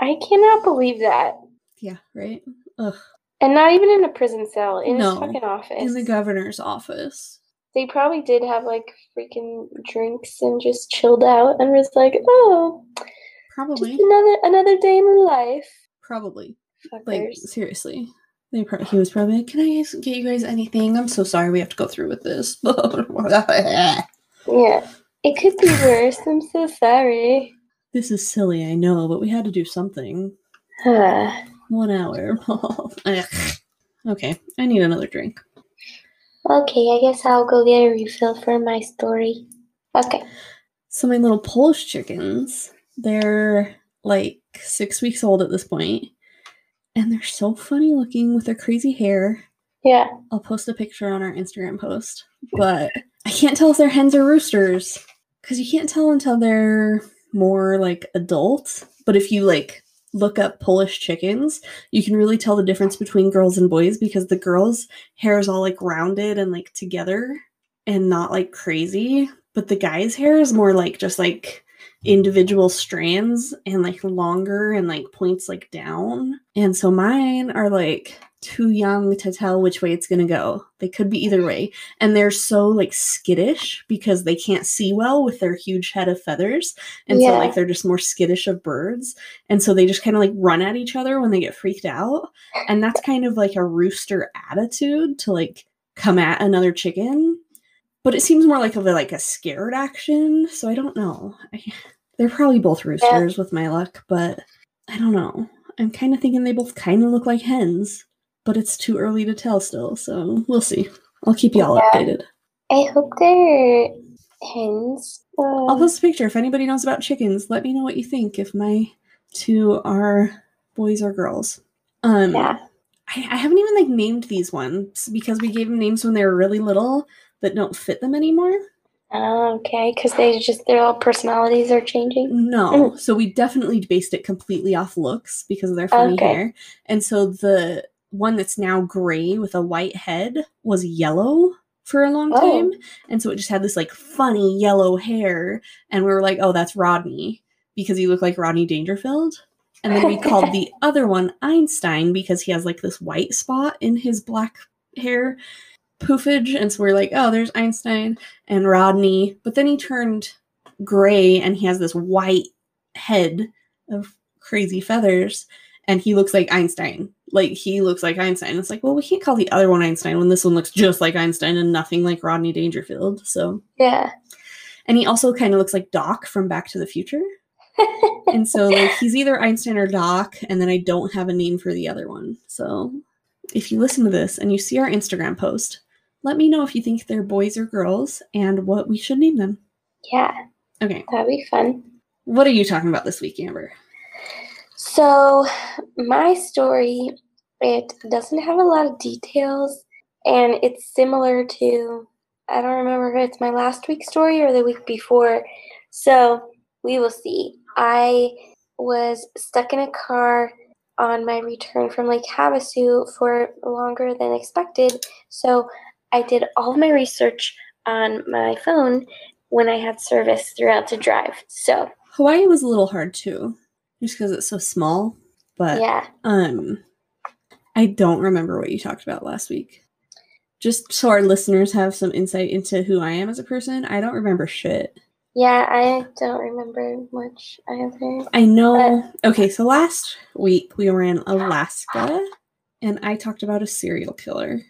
I cannot believe that. Yeah, right? Ugh. And not even in a prison cell, in No, his fucking office. In the governor's office. They probably did have like freaking drinks and just chilled out and was like, oh, Probably. another another day in life. Probably. Like, seriously. They pro- he was probably like, Can I guys- get you guys anything? I'm so sorry we have to go through with this. yeah. It could be worse. I'm so sorry. this is silly, I know, but we had to do something. Huh. One hour. Okay, I need another drink. Okay, I guess I'll go get a refill for my story. Okay. So my little Polish chickens, they're like six weeks old at this point, and they're so funny looking with their crazy hair. Yeah. I'll post a picture on our Instagram post, but I can't tell if they're hens or roosters because you can't tell until they're more like adult. But if you like look up Polish chickens, you can really tell the difference between girls and boys because the girls' hair is all like rounded and like together and not like crazy, but the guys' hair is more like just like individual strands and like longer and like points like down. And so mine are like too young to tell which way it's going to go. They could be either mm-hmm. way. And they're so like skittish because they can't see well with their huge head of feathers. And so like they're just more skittish of birds. And so they just kind of like run at each other when they get freaked out. And that's kind of like a rooster attitude to like come at another chicken. But it seems more like of a like a scared action. So I don't know. I, they're probably both roosters with my luck, but I don't know. I'm kind of thinking they both kind of look like hens, but it's too early to tell still. So we'll see. I'll keep y'all Yeah. updated. I hope they're hens. I'll Um, post a picture. If anybody knows about chickens, let me know what you think. If my two are boys or girls. Um, Yeah. I, I haven't even like named these ones because we gave them names when they were really little that don't fit them anymore. Oh, okay, because they just their all personalities are changing. No, so we definitely based it completely off looks because of their funny Okay. hair. And so the one that's now gray with a white head was yellow for a long Oh. time. And so it just had this like funny yellow hair. And we were like, oh, that's Rodney because he looked like Rodney Dangerfield. And then we called the other one Einstein because he has like this white spot in his black hair poofage. And so we're like, oh, there's Einstein and Rodney. But then he turned gray and he has this white head of crazy feathers and he looks like Einstein. Like he looks like Einstein. It's like, well, we can't call the other one Einstein when this one looks just like Einstein and nothing like Rodney Dangerfield. So, Yeah. and he also kind of looks like Doc from Back to the Future. And so, like, he's either Einstein or Doc, and then I don't have a name for the other one. So, if you listen to this and you see our Instagram post, let me know if you think they're boys or girls and what we should name them. yeah, Okay, that'd be fun. what are you talking about this week, Amber? So, my story it doesn't have a lot of details, and it's similar to I don't remember if it's my last week's story or the week before. So we will see. I was stuck in a car on my return from Lake Havasu for longer than expected. So I did all my research on my phone when I had service throughout the drive. So Hawaii was a little hard too, just because it's so small. But yeah. um, I don't remember what you talked about last week. Just so our listeners have some insight into who I am as a person, I don't remember shit. Yeah, I don't remember much either. I know. Okay, so last week we were in Alaska, and I talked about a serial killer.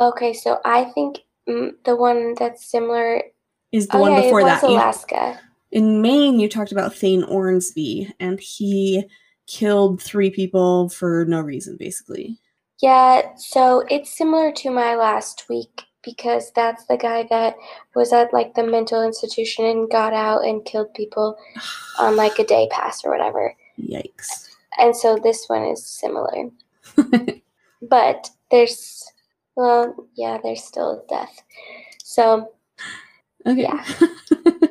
Okay, so I think mm, the one that's similar. Is the oh one yeah, before that? Alaska. In Maine, you talked about Thayne Ormsby, and he killed three people for no reason, basically. Yeah, so it's similar to my last week because that's the guy that was at like the mental institution and got out and killed people on like a day pass or whatever. Yikes. And so this one is similar. But there's well, yeah, there's still death. So Okay. Yeah.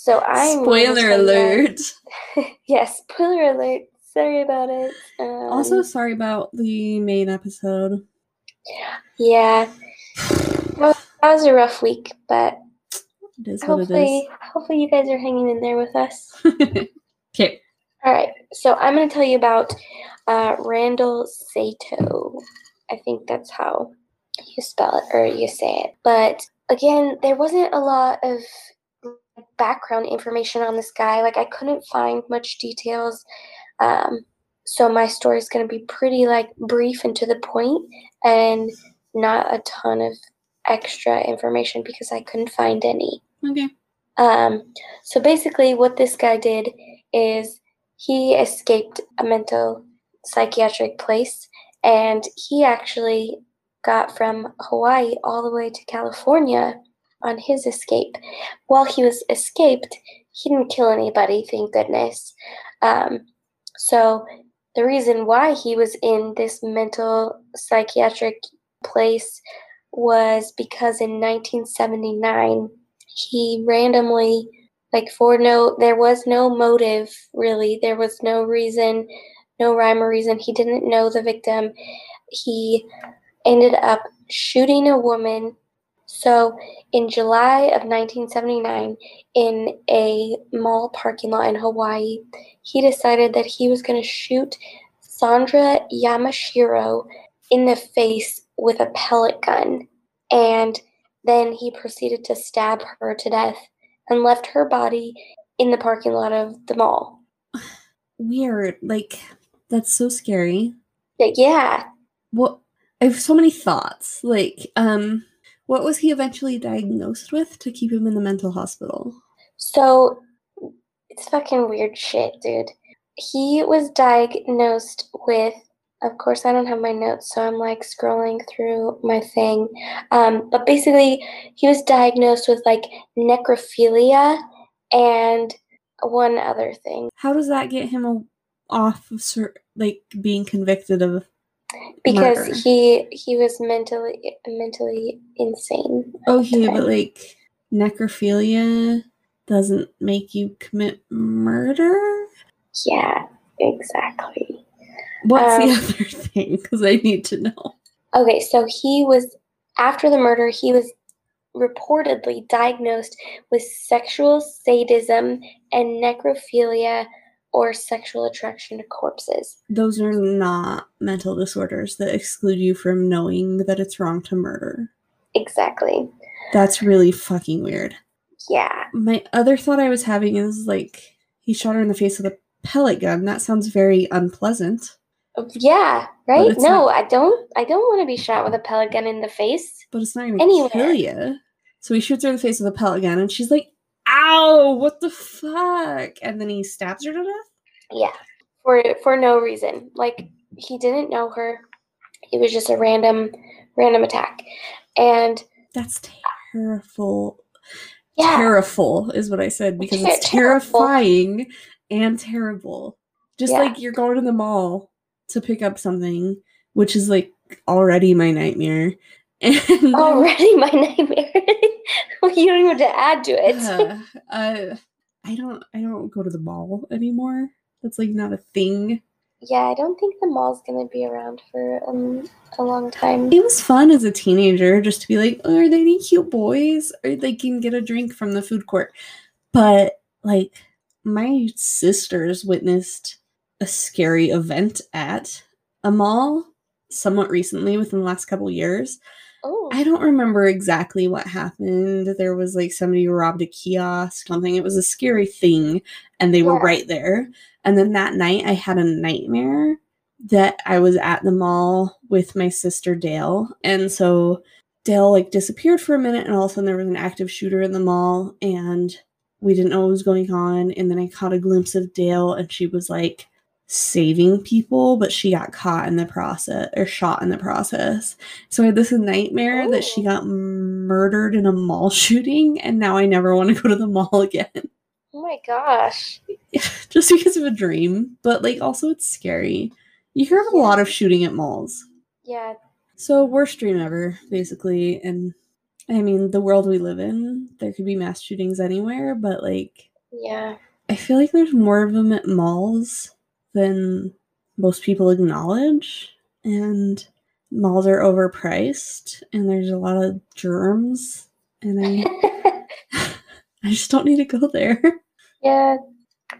so I'm Spoiler alert. yes, spoiler alert. Sorry about it. Um, also, sorry about the main episode. yeah, that was, that was a rough week, but It is what hopefully, hopefully you guys are hanging in there with us. okay. All right, so I'm going to tell you about uh, Randall Saito. I think that's how you spell it or you say it. But again, there wasn't a lot of background information on this guy. Like I couldn't find much details. Um, so my story is going to be pretty like brief and to the point, and not a ton of extra information because I couldn't find any. Okay. Um, so basically, what this guy did is he escaped a mental psychiatric place, and he actually got from Hawaii all the way to California on his escape. While he was escaped, he didn't kill anybody, thank goodness. Um, so the reason why he was in this mental psychiatric place was because in 1979 he randomly like for no there was no motive really there was no reason no rhyme or reason he didn't know the victim he ended up shooting a woman so in july of 1979 in a mall parking lot in hawaii he decided that he was going to shoot sandra yamashiro in the face with a pellet gun and then he proceeded to stab her to death and left her body in the parking lot of the mall. Weird. Like, that's so scary. Yeah, What? I have so many thoughts. Like, um, what was he eventually diagnosed with to keep him in the mental hospital? so it's fucking weird shit, dude. He was diagnosed with, of course, I don't have my notes, so I'm like scrolling through my thing. Um, but basically, he was diagnosed with like necrophilia and one other thing. How does that get him off of like being convicted of because Murder. he he was mentally mentally insane. the okay, but like necrophilia doesn't make you commit murder. yeah, exactly. What's the Um, other thing? Because I need to know. Okay, so he was after the murder, he was reportedly diagnosed with sexual sadism and necrophilia or sexual attraction to corpses. Those are not mental disorders that exclude you from knowing that it's wrong to murder. Exactly. That's really fucking weird. Yeah. My other thought I was having is like he shot her in the face with a pellet gun. That sounds very unpleasant. Oh, yeah, right? No, not- I don't I don't want to be shot with a pellet gun in the face. But it's not gonna Anywhere. kill you. So he shoots her in the face with a pellet gun, and she's like, "Ow! What the fuck?" And then he stabs her to death. Yeah. For for no reason. Like he didn't know her. It was just a random random attack. And That's terrible. yeah. Terrible is what I said because it's terrifying and terrible. Just Yeah. like you're going to the mall to pick up something, which is like already my nightmare. And Already my nightmare. you don't even have to add to it. Uh, uh, I don't. I don't go to the mall anymore. That's like not a thing. Yeah, I don't think the mall's gonna be around for um, a long time. It was fun as a teenager just to be like, oh, are there any cute boys? Or they can get a drink from the food court. But like, my sisters witnessed a scary event at a mall somewhat recently within the last couple years. Oh, I don't remember exactly what happened. There was like somebody who robbed a kiosk, something. It was a scary thing, and they were right there. And then that night, I had a nightmare that I was at the mall with my sister Dale, and so Dale like disappeared for a minute, and all of a sudden there was an active shooter in the mall, and we didn't know what was going on. And then I caught a glimpse of Dale, and she was like saving people, but she got caught in the process or shot in the process. So I had this nightmare that she Oh. got murdered in a mall shooting, and now I never want to go to the mall again. oh my gosh. Just because of a dream. But like also it's scary. You hear of a lot of shooting at malls. Yeah, So worst dream ever, basically. And I mean, the world we live in, there could be mass shootings anywhere, but like yeah. I feel like there's more of them at malls than most people acknowledge. And malls are overpriced and there's a lot of germs. And I I just don't need to go there. yeah.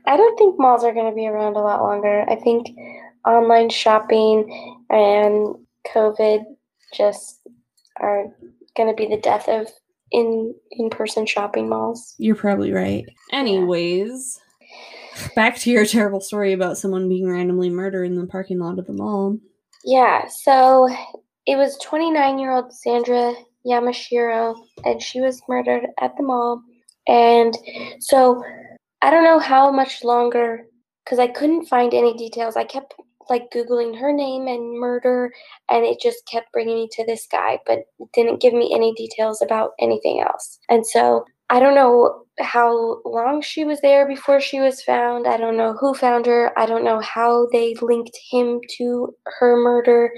I don't think malls are gonna be around a lot longer. I think online shopping and COVID just are gonna be the death of in in person shopping malls. You're probably right. Anyways, back to your terrible story about someone being randomly murdered in the parking lot of the mall. Yeah, so it was 29 year old Sandra Yamashiro, and she was murdered at the mall. And so I don't know how much longer, because I couldn't find any details. I kept like Googling her name and murder, and it just kept bringing me to this guy, but didn't give me any details about anything else. And so I don't know how long she was there before she was found. I don't know who found her. I don't know how they linked him to her murder.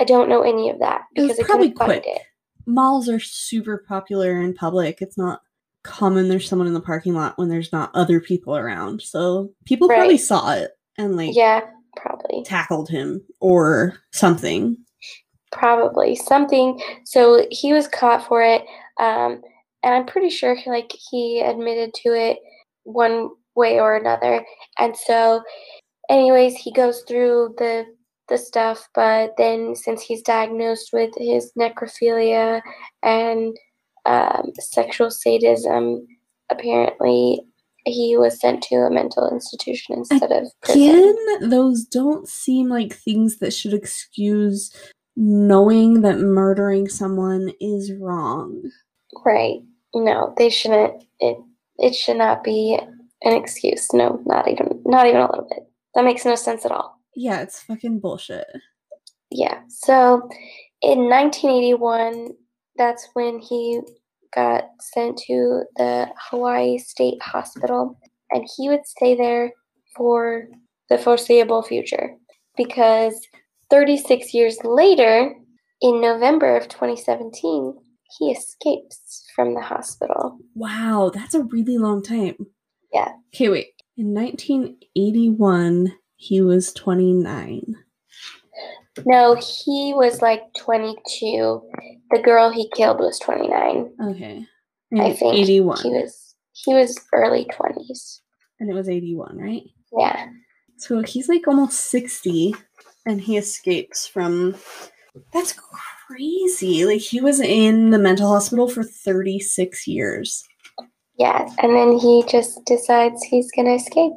I don't know any of that It because I probably quick. it. Malls are super popular in public. It's not common there's someone in the parking lot when there's not other people around. So people probably saw it and like Yeah, probably. tackled him or something. Probably something. So he was caught for it, um, and I'm pretty sure he, like he admitted to it one way or another. And so, anyways, he goes through the the stuff, but then since he's diagnosed with his necrophilia and um, sexual sadism, apparently he was sent to a mental institution instead of prison. Those don't seem like things that should excuse knowing that murdering someone is wrong. Right. No, they shouldn't. It it should not be an excuse. No, not even not even a little bit. That makes no sense at all. Yeah, it's fucking bullshit. Yeah. So in 1981, that's when he got sent to the Hawaii State Hospital, and he would stay there for the foreseeable future. Because 36 years later, in November of 2017, he escapes from the hospital. Wow, that's a really long time. Yeah. Okay, wait. In 1981, he was 29. No, he was like 22. The girl he killed was 29. Okay. I think 81. he was he was early 20s. and it was 81, right? Yeah. So he's like almost 60 and he escapes from. That's crazy. Like he was in the mental hospital for 36 years. Yeah, and then he just decides he's going to escape.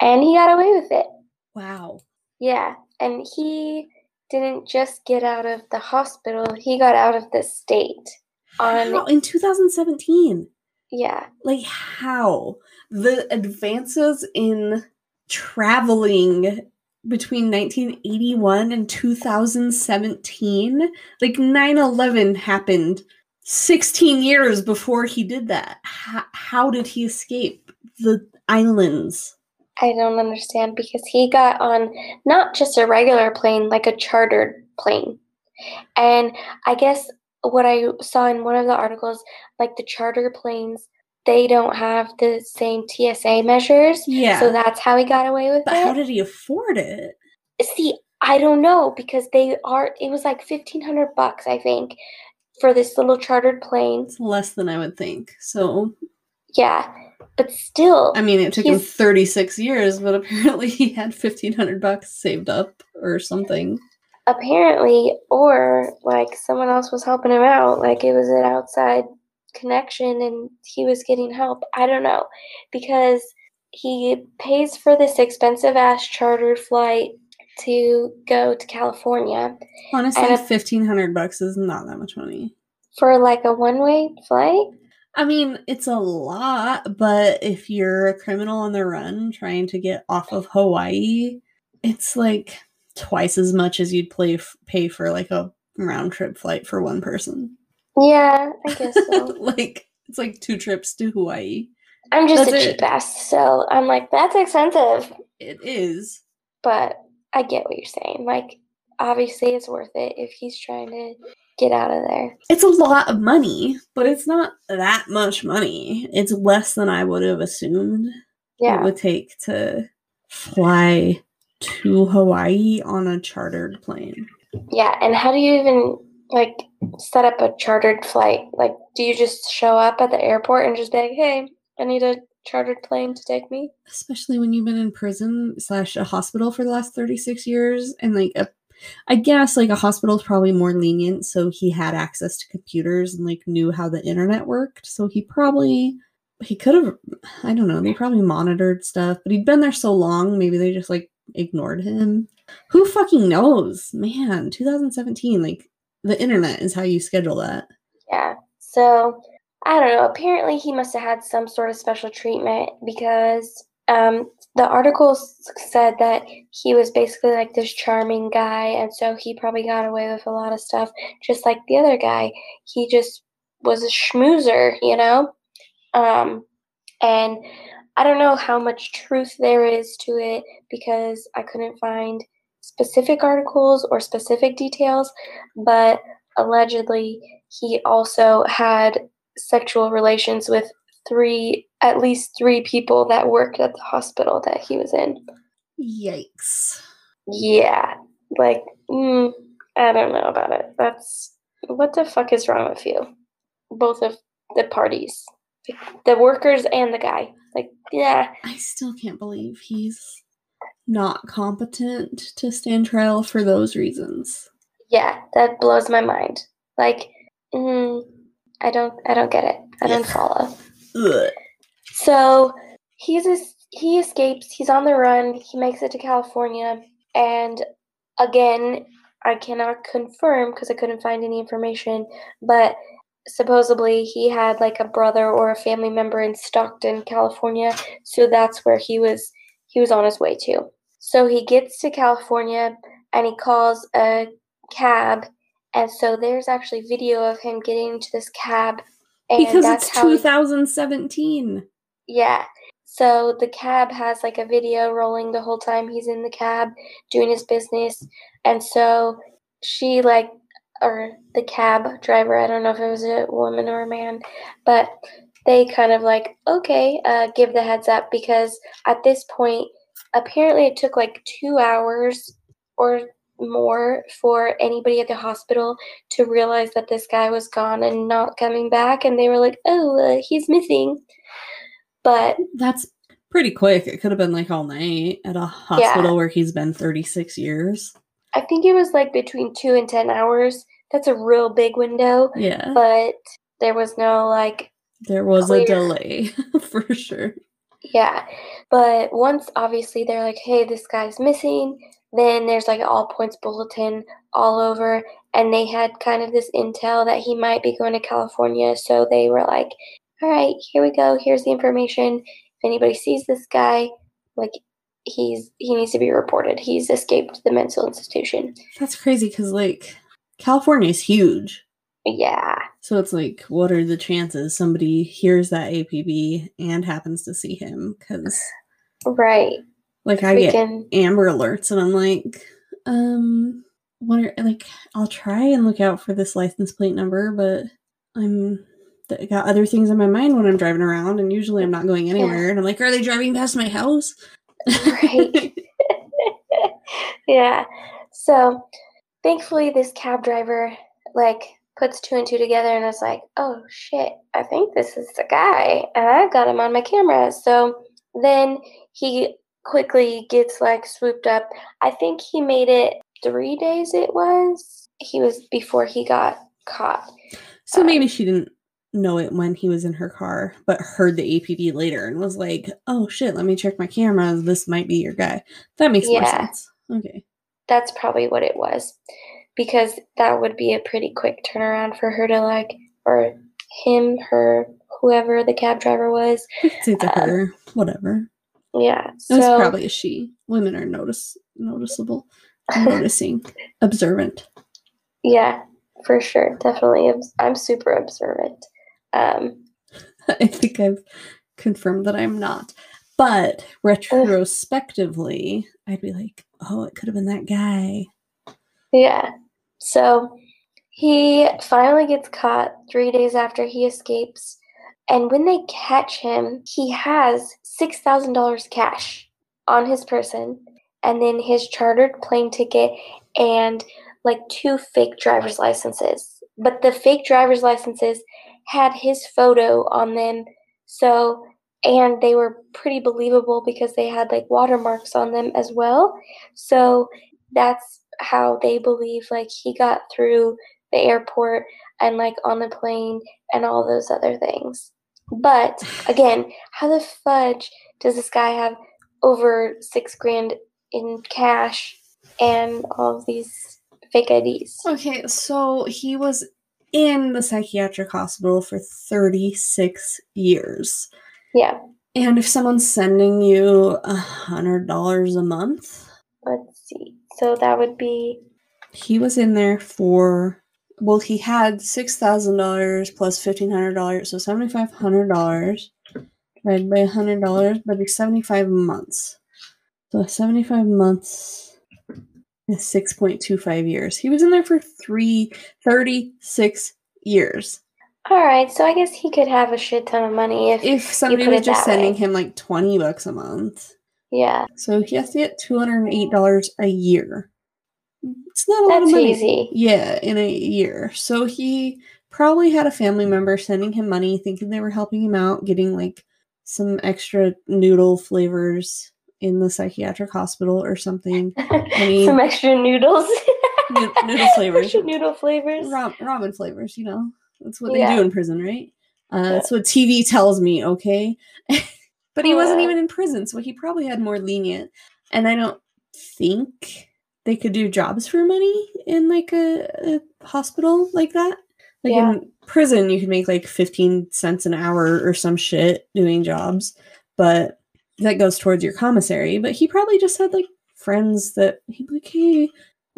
And he got away with it. Wow. Yeah, and he didn't just get out of the hospital, he got out of the state. On How? In 2017. yeah. Like how? The advances in traveling between 1981 and 2017, like 9 11 happened 16 years before he did that. How, how did he escape the islands? I don't understand because he got on not just a regular plane, like a chartered plane. And I guess what I saw in one of the articles, like the charter planes, they don't have the same TSA measures. Yeah. So that's how he got away with it. but how did he afford it? See, I don't know because they are, it was like 1500 bucks, I think, for this little chartered plane. It's less than I would think. So, Yeah. But still, I mean, it took him 36 years, but apparently he had 1500 bucks saved up or something. apparently or like someone else was helping him out like it was an outside connection and he was getting help i don't know because he pays for this expensive ass chartered flight to go to california Honestly, And if- 1500 bucks is not that much money. for like a one-way flight I mean, it's a lot, but if you're a criminal on the run trying to get off of Hawaii, it's like twice as much as you'd play f- pay for like a round trip flight for one person. Yeah i guess so like it's like two trips to Hawaii. i'm just That's a it. cheap ass so i'm like that's expensive It is. but i get what you're saying like obviously it's worth it if he's trying to get out of there It's a lot of money, but it's not that much money. It's less than I would have assumed yeah it would take to fly to Hawaii on a chartered plane. Yeah, and how do you even like set up a chartered flight? Like, do you just show up at the airport and just be like, "Hey, I need a chartered plane to take me"? especially when you've been in prison slash a hospital for the last 36 years and like a i guess like a hospital is probably more lenient so he had access to computers and like knew how the internet worked so he probably he could have i don't know they probably monitored stuff but he'd been there so long maybe they just like ignored him who fucking knows man 2017 like the internet is how you schedule that Yeah. So I don't know. Apparently, he must have had some sort of special treatment because um, the article said that he was basically like this charming guy, and so he probably got away with a lot of stuff, just like the other guy. He just was a schmoozer, you know. Um, and I don't know how much truth there is to it because I couldn't find specific articles or specific details, but allegedly he also had sexual relations with three at least three people that worked at the hospital that he was in. Yikes. Yeah like mm, i don't know about it. That's what the fuck is wrong with you? Both of the parties. The workers and the guy. Like yeah. I still can't believe he's not competent to stand trial for those reasons. yeah that blows my mind like mm, i don't i don't get it i don't follow Ugh. So he's es- he escapes. He's on the run. He makes it to California, and again, I cannot confirm because I couldn't find any information. But supposedly, he had like a brother or a family member in Stockton, California. So that's where he was. He was on his way to. So he gets to California and he calls a cab. And so there's actually video of him getting into this cab. And Because that's it's how he- 2017. yeah. So the cab has like a video rolling the whole time he's in the cab doing his business. And so she like or the cab driver, I don't know if it was a woman or a man, but they kind of like, okay, uh, give the heads up because at this point, apparently it took like two hours or more for anybody at the hospital to realize that this guy was gone and not coming back. And they were like, oh, uh, he's missing. But That's pretty quick. It could have been like all night at a hospital where he's been 36 years. I think it was like between two and 10 hours. That's a real big window. Yeah. But there was no like There was Clear. a delay for sure. Yeah. But once obviously they're like, hey, this guy's missing, then there's like an all points bulletin all over. And they had kind of this intel that he might be going to California. So they were like, all right, here we go. Here's the information. If anybody sees this guy, like, he's he needs to be reported. He's escaped the mental institution. That's crazy because, like, California is huge. Yeah. So it's like, what are the chances somebody hears that APB and happens to see him? Because, Right. like, I get Freaking Amber Alerts and I'm like, um, what are, like, I'll try and look out for this license plate number, but I'm I got other things in my mind when I'm driving around, and usually I'm not going anywhere. And I'm like, are they driving past my house? Right. yeah. So thankfully this cab driver like puts two and two together and is like, oh shit, I think this is the guy. And I got him on my camera. So then he quickly gets like swooped up. I think he made it three days it was. He was before he got caught. So um, maybe she didn't know it when he was in her car, but heard the APB later and was like, "Oh shit, let me check my cameras. This might be your guy." That makes more Yeah. sense. Okay. That's probably what it was. Because that would be a pretty quick turnaround for her to like or him, her, whoever the cab driver was. Say to Um, her, whatever. Yeah. It was probably a she. Women are notice noticeable, noticing, observant. yeah, for sure. Definitely. I'm super observant. Um, I think I've confirmed that I'm not. But retrospectively, I'd be like, oh, it could have been that guy. Yeah. So he finally gets caught three days after he escapes. And when they catch him, he has $6,000 cash on his person and then his chartered plane ticket and like two fake driver's licenses. But the fake driver's licenses had his photo on them. So, and they were pretty believable because they had like watermarks on them as well. So that's how they believe like he got through the airport and like on the plane and all those other things. But again, how the fudge does this guy have over six grand in cash and all of these fake IDs? Okay, so he was in the psychiatric hospital for 36 years. Yeah, And if someone's sending you a hundred dollars a month, let's see. So that would be he was in there for well, he had six thousand dollars plus fifteen hundred dollars, so seventy five hundred dollars divided by a hundred dollars, that'd be seventy five months. So seventy five months is six point two five years. He was in there for three thirty six years. all right. So I guess he could have a shit ton of money if, If somebody was just sending way. him like twenty bucks a month. Yeah, So he has to get two hundred and eight dollars a year. It's not a lot of that's money. easy. Yeah, in a year. So he probably had a family member sending him money, thinking they were helping him out, getting like some extra noodle flavors in the psychiatric hospital or something. mean- Some extra noodles. Noo- noodle flavors. Extra noodle flavors. Ra- ramen flavors, you know. That's what they Yeah. do in prison, right? Uh, that's what TV tells me, okay? but he wasn't even in prison, so he probably had more lenient. And I don't think they could do jobs for money in like a, a hospital like that. Like Yeah. in prison, you could make like 15 cents an hour or some shit doing jobs, but that goes towards your commissary. But he probably just had like friends that he'd be like, hey,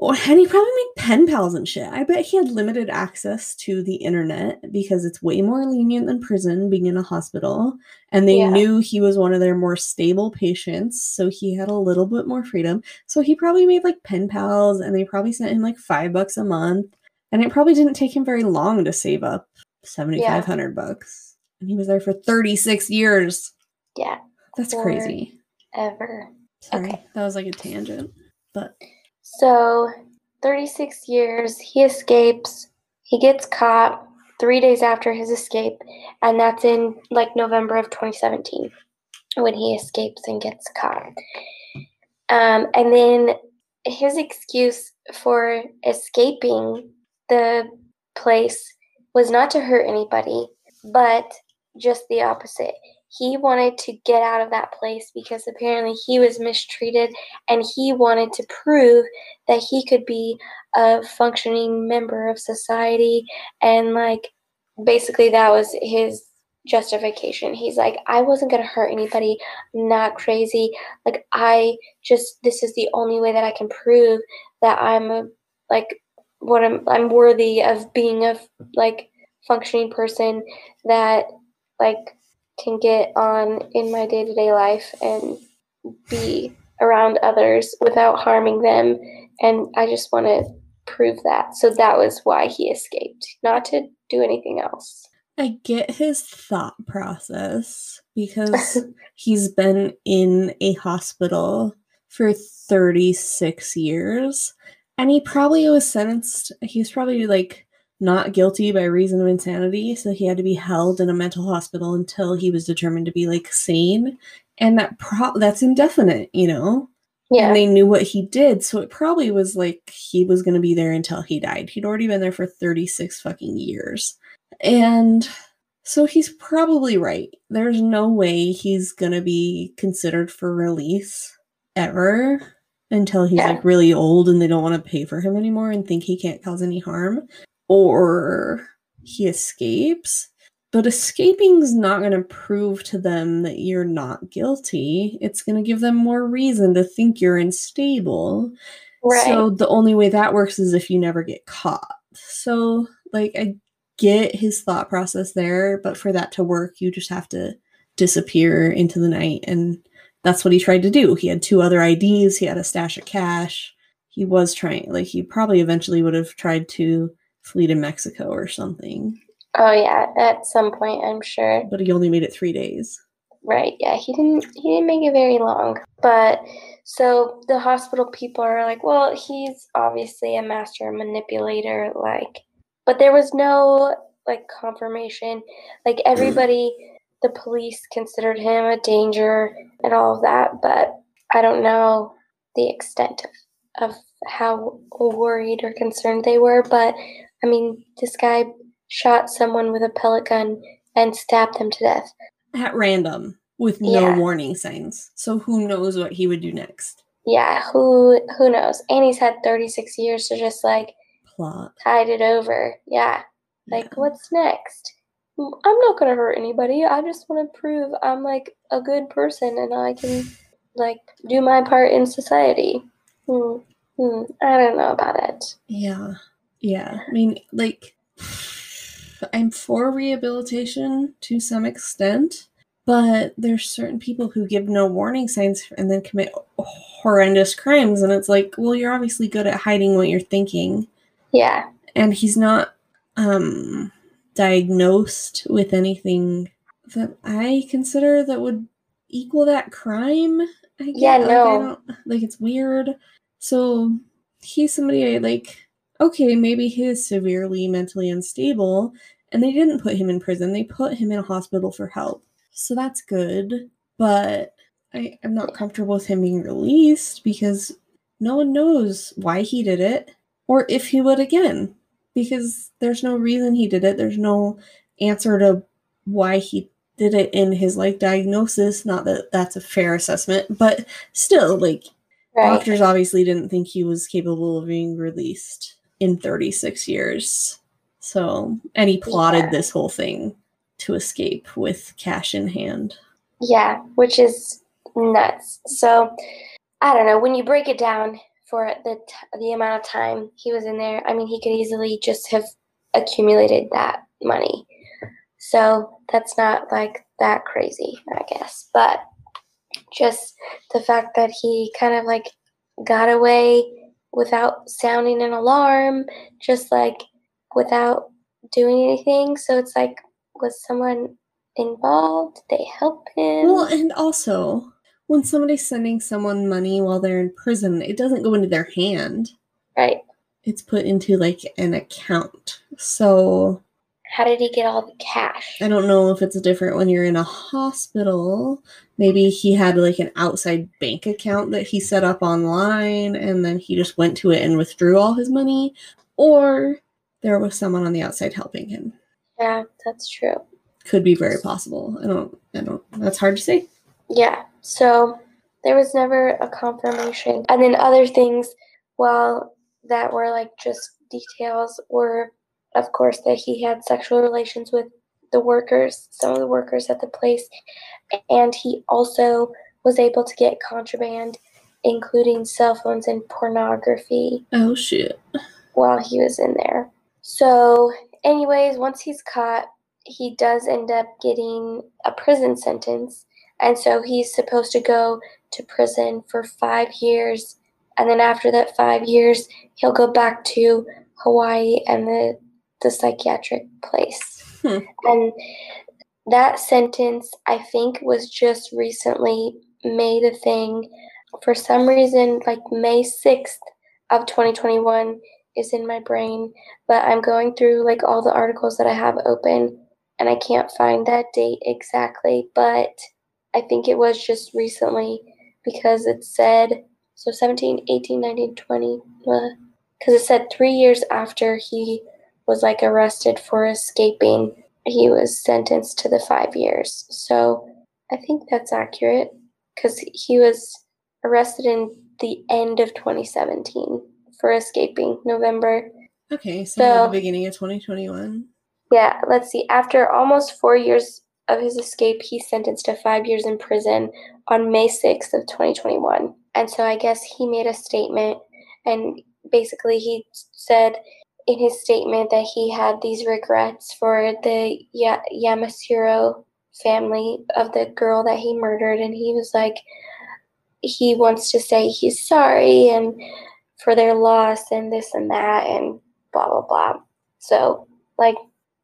Oh, and he probably made pen pals and shit. I bet he had limited access to the internet because it's way more lenient than prison being in a hospital. And they Yeah. knew he was one of their more stable patients. So he had a little bit more freedom. So he probably made like pen pals and they probably sent him like five bucks a month. And it probably didn't take him very long to save up 7,500 bucks. And he was there for 36 years. Yeah, That's crazy. ever. Sorry, okay. that was like a tangent. But So, 36 years, he escapes. He gets caught three days after his escape, and that's in like November of 2017 when he escapes and gets caught. Um, and then his excuse for escaping the place was not to hurt anybody, but just the opposite. He wanted to get out of that place because apparently he was mistreated and he wanted to prove that he could be a functioning member of society. And like basically that was his justification. He's like i wasn't going to hurt anybody. I'm not crazy. Like i just this is the only way that i can prove that i'm a like what i'm i'm worthy of being a like functioning person that like can get on in my day-to-day life and be around others without harming them. And i just want to prove that. So that was why he escaped not to do anything else. I get his thought process because he's been in a hospital for 36 years and he probably was sentenced he was probably like not guilty by reason of insanity so he had to be held in a mental hospital until he was determined to be like sane and that pro- that's indefinite you know? Yeah. and they knew what he did so it probably was like he was going to be there until he died. He'd already been there for 36 fucking years. And so he's probably right. There's no way he's going to be considered for release ever until he's Yeah. like really old and they don't want to pay for him anymore and think he can't cause any harm or he escapes but escaping's not going to prove to them that you're not guilty. It's going to give them more reason to think you're unstable. right So the only way that works is if you never get caught. So, like, I get his thought process there, but for that to work, you just have to disappear into the night. And that's what he tried to do. He had two other IDs, he had a stash of cash. He was trying, like, he probably eventually would have tried to flee to Mexico or something, oh yeah at some point i'm sure but he only made it three days. Right. Yeah, he didn't he didn't make it very long. But so the hospital people are like, well, he's obviously a master manipulator like but there was no like confirmation. Like mm. everybody the police considered him a danger and all of that, but I don't know the extent of, of how worried or concerned they were, but I mean, this guy shot someone with a pellet gun and stabbed them to death. at random with no Yeah. warning signs. So who knows what he would do next? Yeah, who who knows? And he's had 36 years to just like Plot. tide it over. Yeah. Like Yeah. what's next? Mm, I'm not going to hurt anybody. I just want to prove I'm like a good person and I can like do my part in society. Hmm. Hmm. I don't know about it. Yeah. Yeah. I mean, like, I'm for rehabilitation to some extent, but there's certain people who give no warning signs and then commit horrendous crimes. And it's like, well, you're obviously good at hiding what you're thinking. Yeah. And he's not um, diagnosed with anything that I consider that would equal that crime. I get, Yeah, like, no. don't, like it's weird. So he's somebody I like. Okay, maybe he is severely mentally unstable, and they didn't put him in prison. They put him in a hospital for help. So that's good. But I, I'm not comfortable with him being released because no one knows why he did it or if he would again because there's no reason he did it. There's no answer to why he did it in his like diagnosis. Not that that's a fair assessment, but still, like Right. doctors obviously didn't think he was capable of being released in 36 years. So, and he plotted Yeah. this whole thing to escape with cash in hand. Yeah, which is nuts. So, I don't know. When you break it down for the t- the amount of time he was in there. I mean, he could easily just have accumulated that money. So that's not like that crazy, I guess. But just the fact that he kind of like got away without sounding an alarm, just like without doing anything. So it's like, was someone involved? Did they help him? Well, and also, when somebody's sending someone money while they're in prison, it doesn't go into their hand. right. It's put into like an account. So How did he get all the cash? I don't know if it's different when you're in a hospital. Maybe he had like an outside bank account that he set up online and then he just went to it and withdrew all his money. Or there was someone on the outside helping him. Yeah, that's true. Could be very possible. I don't I don't that's hard to say. Yeah, so there was never a confirmation. And then other things, well, that were like just details were, of course, that he had sexual relations with the workers, some of the workers at the place, and he also was able to get contraband, including cell phones and pornography, Oh shit. while he was in there. So, anyways, once he's caught, he does end up getting a prison sentence. And so he's supposed to go to prison for five years. And then after that five years, he'll go back to Hawaii and the, the psychiatric place. Hmm. And that sentence, I think, was just recently made a thing. For some reason, like May 6th of 2021 is in my brain, but I'm going through like all the articles that I have open and I can't find that date exactly, but I think it was just recently because it said so 17, 18, 19, 20 because it said 3 years after he was like arrested for escaping, he was sentenced to the 5 years. So I think that's accurate cuz he was arrested in the end of 2017 for escaping November Okay, so, So- the beginning of 2021. Yeah, let's see. After almost four years of his escape, he's sentenced to five years in prison on May 6th of 2021. And so I guess he made a statement, and basically he said in his statement that he had these regrets for the ya- Yamashiro family of the girl that he murdered, and he was like, he wants to say he's sorry and for their loss and this and that and blah blah blah. So like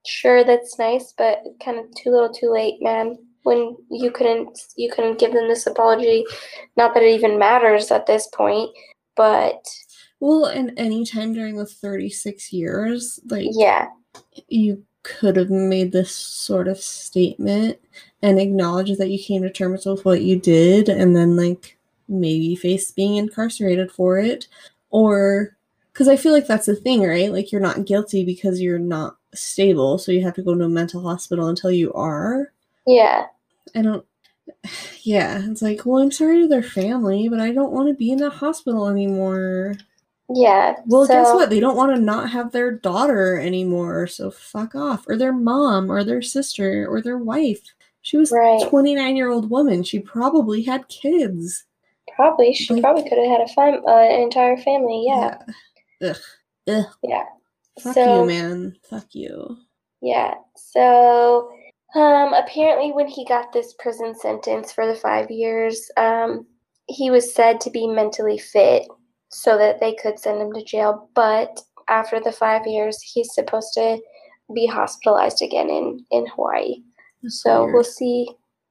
sure that's nice but kind of too little too late man when you couldn't you couldn't give them this apology not that it even matters at this point but Well, and any time during the 36 years, like yeah. you could have made this sort of statement and acknowledged that you came to terms with what you did and then like maybe face being incarcerated for it. Or because i feel like that's the thing right? Like you're not guilty because you're not stable so you have to go to a mental hospital until you are. Yeah. I don't yeah it's like well i'm sorry to their family but i don't want to be in a hospital anymore yeah well, guess what? They don't want to not have their daughter anymore, so fuck off. Or their mom, or their sister, or their wife. She was Right. a 29 year old woman. She probably had kids. probably she Like- probably could have had a fam- uh, an entire family yeah Yeah. Ugh. Ugh. yeah Fuck so you, man. Fuck you. Yeah. So, um, apparently, when he got this prison sentence for the five years, um, he was said to be mentally fit so that they could send him to jail. But after the five years, he's supposed to be hospitalized again in in Hawaii. That's So weird. we'll see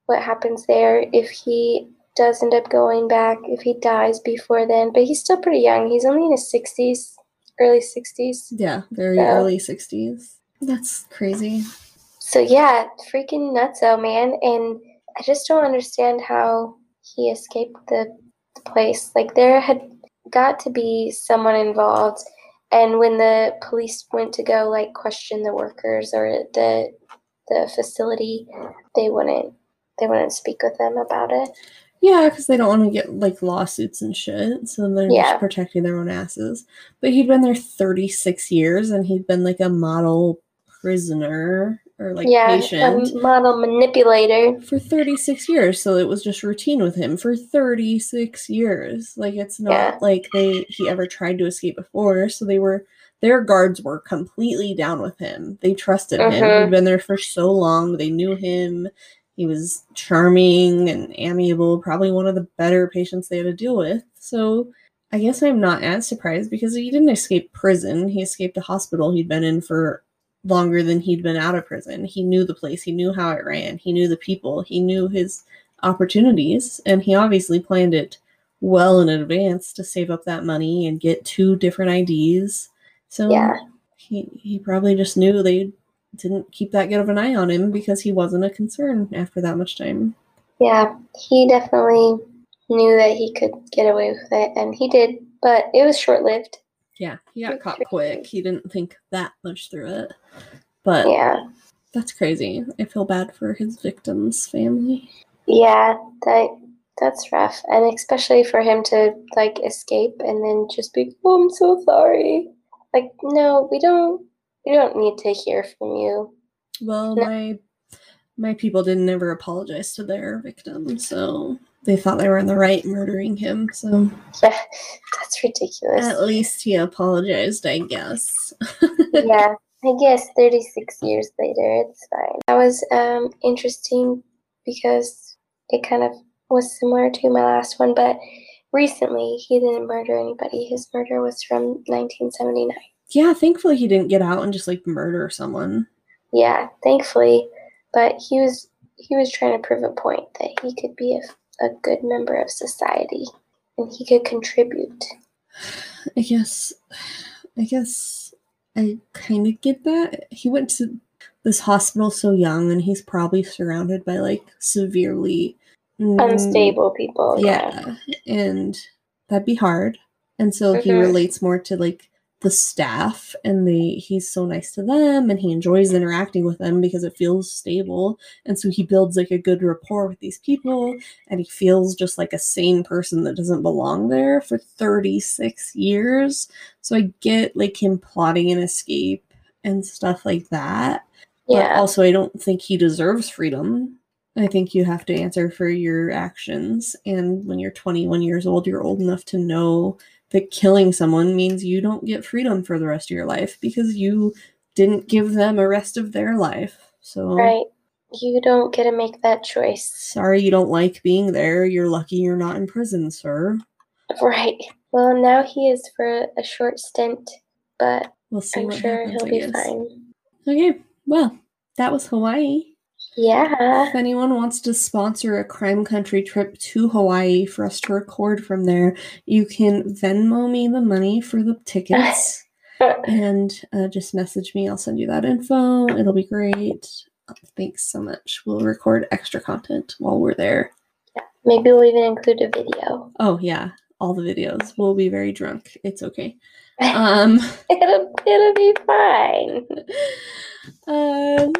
what happens there if he does end up going back, if he dies before then. But he's still pretty young. He's only in his sixties, early sixties. Yeah, very So- early 60s. That's crazy. So yeah, freaking nutso, man. And I just don't understand how he escaped the, the place. Like there had got to be someone involved. And when the police went to go like question the workers or the the facility, they wouldn't they wouldn't speak with them about it. Yeah, because they don't want to get like lawsuits and shit. So they're Yeah. just protecting their own asses. But he'd been there 36 years and he'd been like a model prisoner or like yeah, patient a model manipulator. for 36 years so it was just routine with him for 36 years. Like it's not Yeah. like they he ever tried to escape before so they were their guards were completely down with him. They trusted him. Mhm. he'd been there for so long. They knew him. He was charming and amiable probably one of the better patients they had to deal with. So i guess i'm not as surprised because he didn't escape prison. He escaped a hospital he'd been in for longer than he'd been out of prison. He knew the place, he knew how it ran, he knew the people, he knew his opportunities, and he obviously planned it well in advance to save up that money and get two different IDs. So Yeah. he he probably just knew they didn't keep that good of an eye on him because he wasn't a concern after that much time. Yeah, he definitely knew that he could get away with it, and he did, but it was short lived. Yeah, he got caught quick. He didn't think that much through it. But Yeah. that's crazy. I feel bad for his victim's family. Yeah, that that's rough, and especially for him to like escape and then just be, "Oh, I'm so sorry." Like, no, we don't. We don't need to hear from you. Well, No. my my people didn't ever apologize to their victim, so they thought they were in the right murdering him. So Yeah, that's ridiculous. at least he apologized, I guess. yeah, I guess 36 years later, it's fine. That was um, interesting because it kind of was similar to my last one, but recently he didn't murder anybody. His murder was from 1979. yeah, thankfully he didn't get out and just like murder someone. Yeah, thankfully, but he was he was trying to prove a point that he could be a, a good member of society and he could contribute. I guess I guess I kind of get that. He went to this hospital so young and he's probably surrounded by like severely Unstable people. Yeah. yeah and that'd be hard and so he Mhm. relates more to like the staff and they he's so nice to them and he enjoys interacting with them because it feels stable and so he builds like a good rapport with these people and he feels just like a sane person that doesn't belong there for 36 years so i get like him plotting an escape and stuff like that but Yeah. also i don't think he deserves freedom I think you have to answer for your actions. And when you're 21 years old, you're old enough to know that killing someone means you don't get freedom for the rest of your life because you didn't give them a rest of their life. So, Right. You don't get to make that choice. sorry you don't like being there. You're lucky you're not in prison, sir. Right. Well, now he is for a short stint, but We'll see I'm sure happens. he'll be fine. Okay, well, that was Hawaii. Yeah. If anyone wants to sponsor a crime country trip to Hawaii for us to record from there, you can Venmo me the money for the tickets and uh, just message me. I'll send you that info. It'll be great. Thanks so much. We'll record extra content while we're there. Yeah. Maybe we'll even include a video. Oh, yeah, all the videos. We'll be very drunk. It's okay. Um, It'll it'll be fine. um,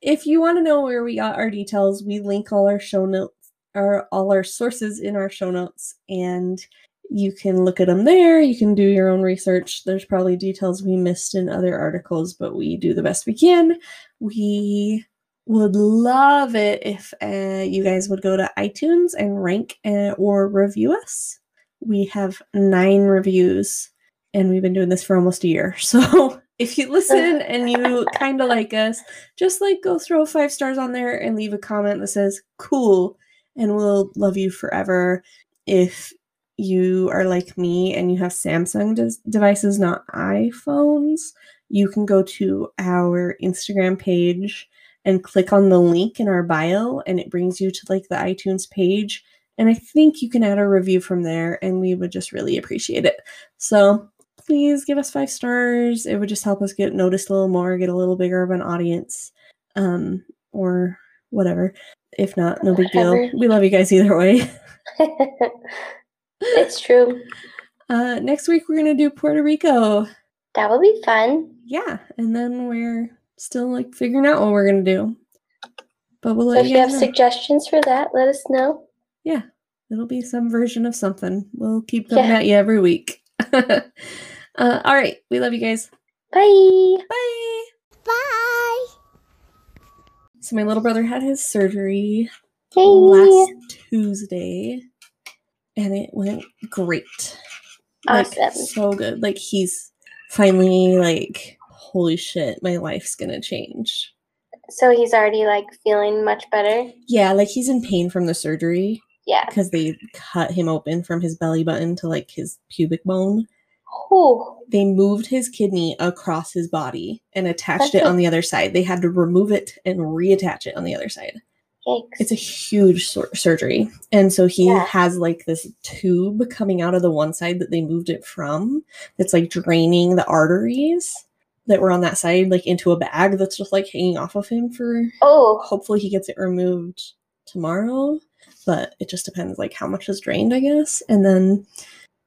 if you want to know where we got our details, we link all our show notes, or all our sources in our show notes, and you can look at them there. You can do your own research. There's probably details we missed in other articles, but we do the best we can. We would love it if uh, you guys would go to iTunes and rank uh, or review us. We have nine reviews, and we've been doing this for almost a year. So if you listen and you kind of like us, just like go throw five stars on there and leave a comment that says cool, and we'll love you forever. If you are like me and you have Samsung des- devices, not iPhones, you can go to our Instagram page and click on the link in our bio, and it brings you to like the iTunes page. And I think you can add a review from there, and we would just really appreciate it. So please give us five stars. It would just help us get noticed a little more, get a little bigger of an audience, um, or whatever. If not, no big deal. Whatever. We love you guys either way. it's true. Uh, next week we're gonna do Puerto Rico. That will be fun. Yeah, and then we're still like figuring out what we're gonna do. But we'll So if you you have know. suggestions for that, let us know. yeah, it'll be some version of something. We'll keep coming Yeah. at you every week. uh, all right, we love you guys. Bye. Bye. Bye. So my little brother had his surgery Hey. last Tuesday, and it went great. Like, so good. Like he's finally like, holy shit, my life's gonna change. So he's already like feeling much better. Yeah, like he's in pain from the surgery Yeah. because they cut him open from his belly button to like his pubic bone. Oh, They moved his kidney across his body and attached That's it a- on the other side. They had to remove it and reattach it on the other side. yikes. It's a huge sur- surgery. And so he Yeah. has like this tube coming out of the one side that they moved it from that's like draining the arteries that were on that side like into a bag that's just like hanging off of him for oh, hopefully he gets it removed tomorrow but it just depends like how much is drained i guess and then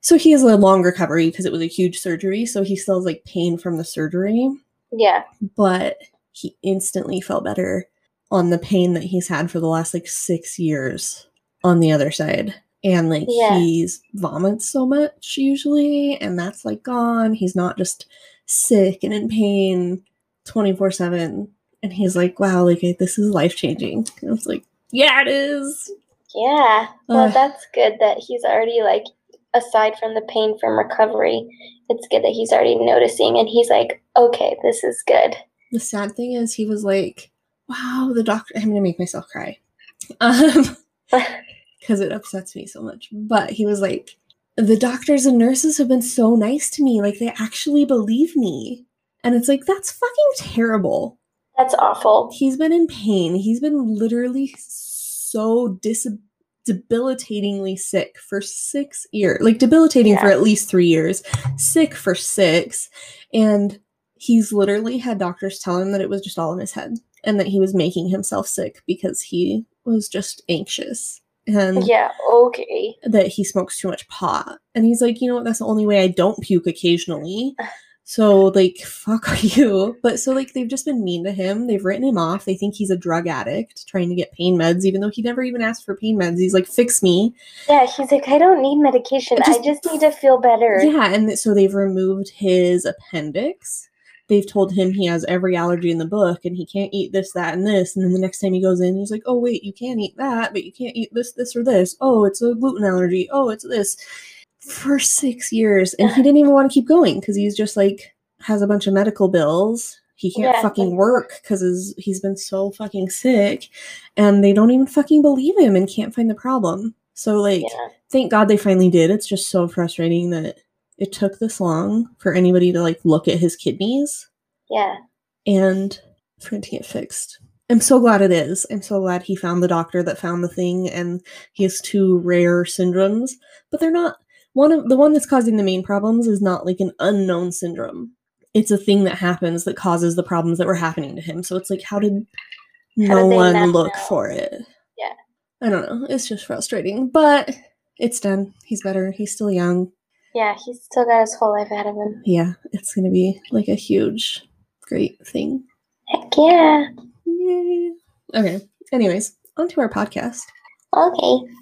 so he has a long recovery because it was a huge surgery so he still has like pain from the surgery yeah. but he instantly felt better on the pain that he's had for the last like six years on the other side and like Yeah. he's vomits so much usually and that's like gone he's not just sick and in pain 24 7 and he's like wow like this is life changing i was like yeah it is Yeah. Well, Ugh. that's good that he's already like, aside from the pain from recovery, it's good that he's already noticing and he's like, okay, this is good. the sad thing is he was like wow the doctor i'm gonna make myself cry. Um because it upsets me so much. But he was like the doctors and nurses have been so nice to me. Like they actually believe me. And it's like that's fucking terrible. That's awful. he's been in pain. He's been literally so dis- debilitatingly sick for six years like debilitating for at least three years sick for six and he's literally had doctors tell him that it was just all in his head and that he was making himself sick because he was just anxious and Yeah, okay. that he smokes too much pot. And he's like, you know what? That's the only way I don't puke occasionally. So, like, fuck are you. But so, like, they've just been mean to him. They've written him off. They think he's a drug addict trying to get pain meds, even though he never even asked for pain meds. He's like, fix me. Yeah, he's like, I don't need medication. I Just- just need to feel better. Yeah. And so they've removed his appendix. They've told him he has every allergy in the book and he can't eat this, that, and this. And then the next time he goes in, he's like, oh, wait, you can't eat that, but you can't eat this, this, or this. Oh, it's a gluten allergy. Oh, it's this. For six years. And he didn't even want to keep going because he's just like, has a bunch of medical bills. He can't Yeah, fucking work because he's been so fucking sick. And they don't even fucking believe him and can't find the problem. So, like, Yeah. thank God they finally did. It's just so frustrating that it took this long for anybody to like look at his kidneys Yeah. and for it to get fixed. I'm so glad it is. I'm so glad he found the doctor that found the thing and he has two rare syndromes, but they're not one of the one that's causing the main problems is not like an unknown syndrome. It's a thing that happens that causes the problems that were happening to him. So it's like how did How no did one look know? for it? Yeah. I don't know. It's just frustrating, but it's done. He's better. He's still young. Yeah, he's still got his whole life ahead of him. Yeah, it's to be like a huge, great thing. Heck yeah. Yay. Okay. Anyways, on to our podcast. Okay.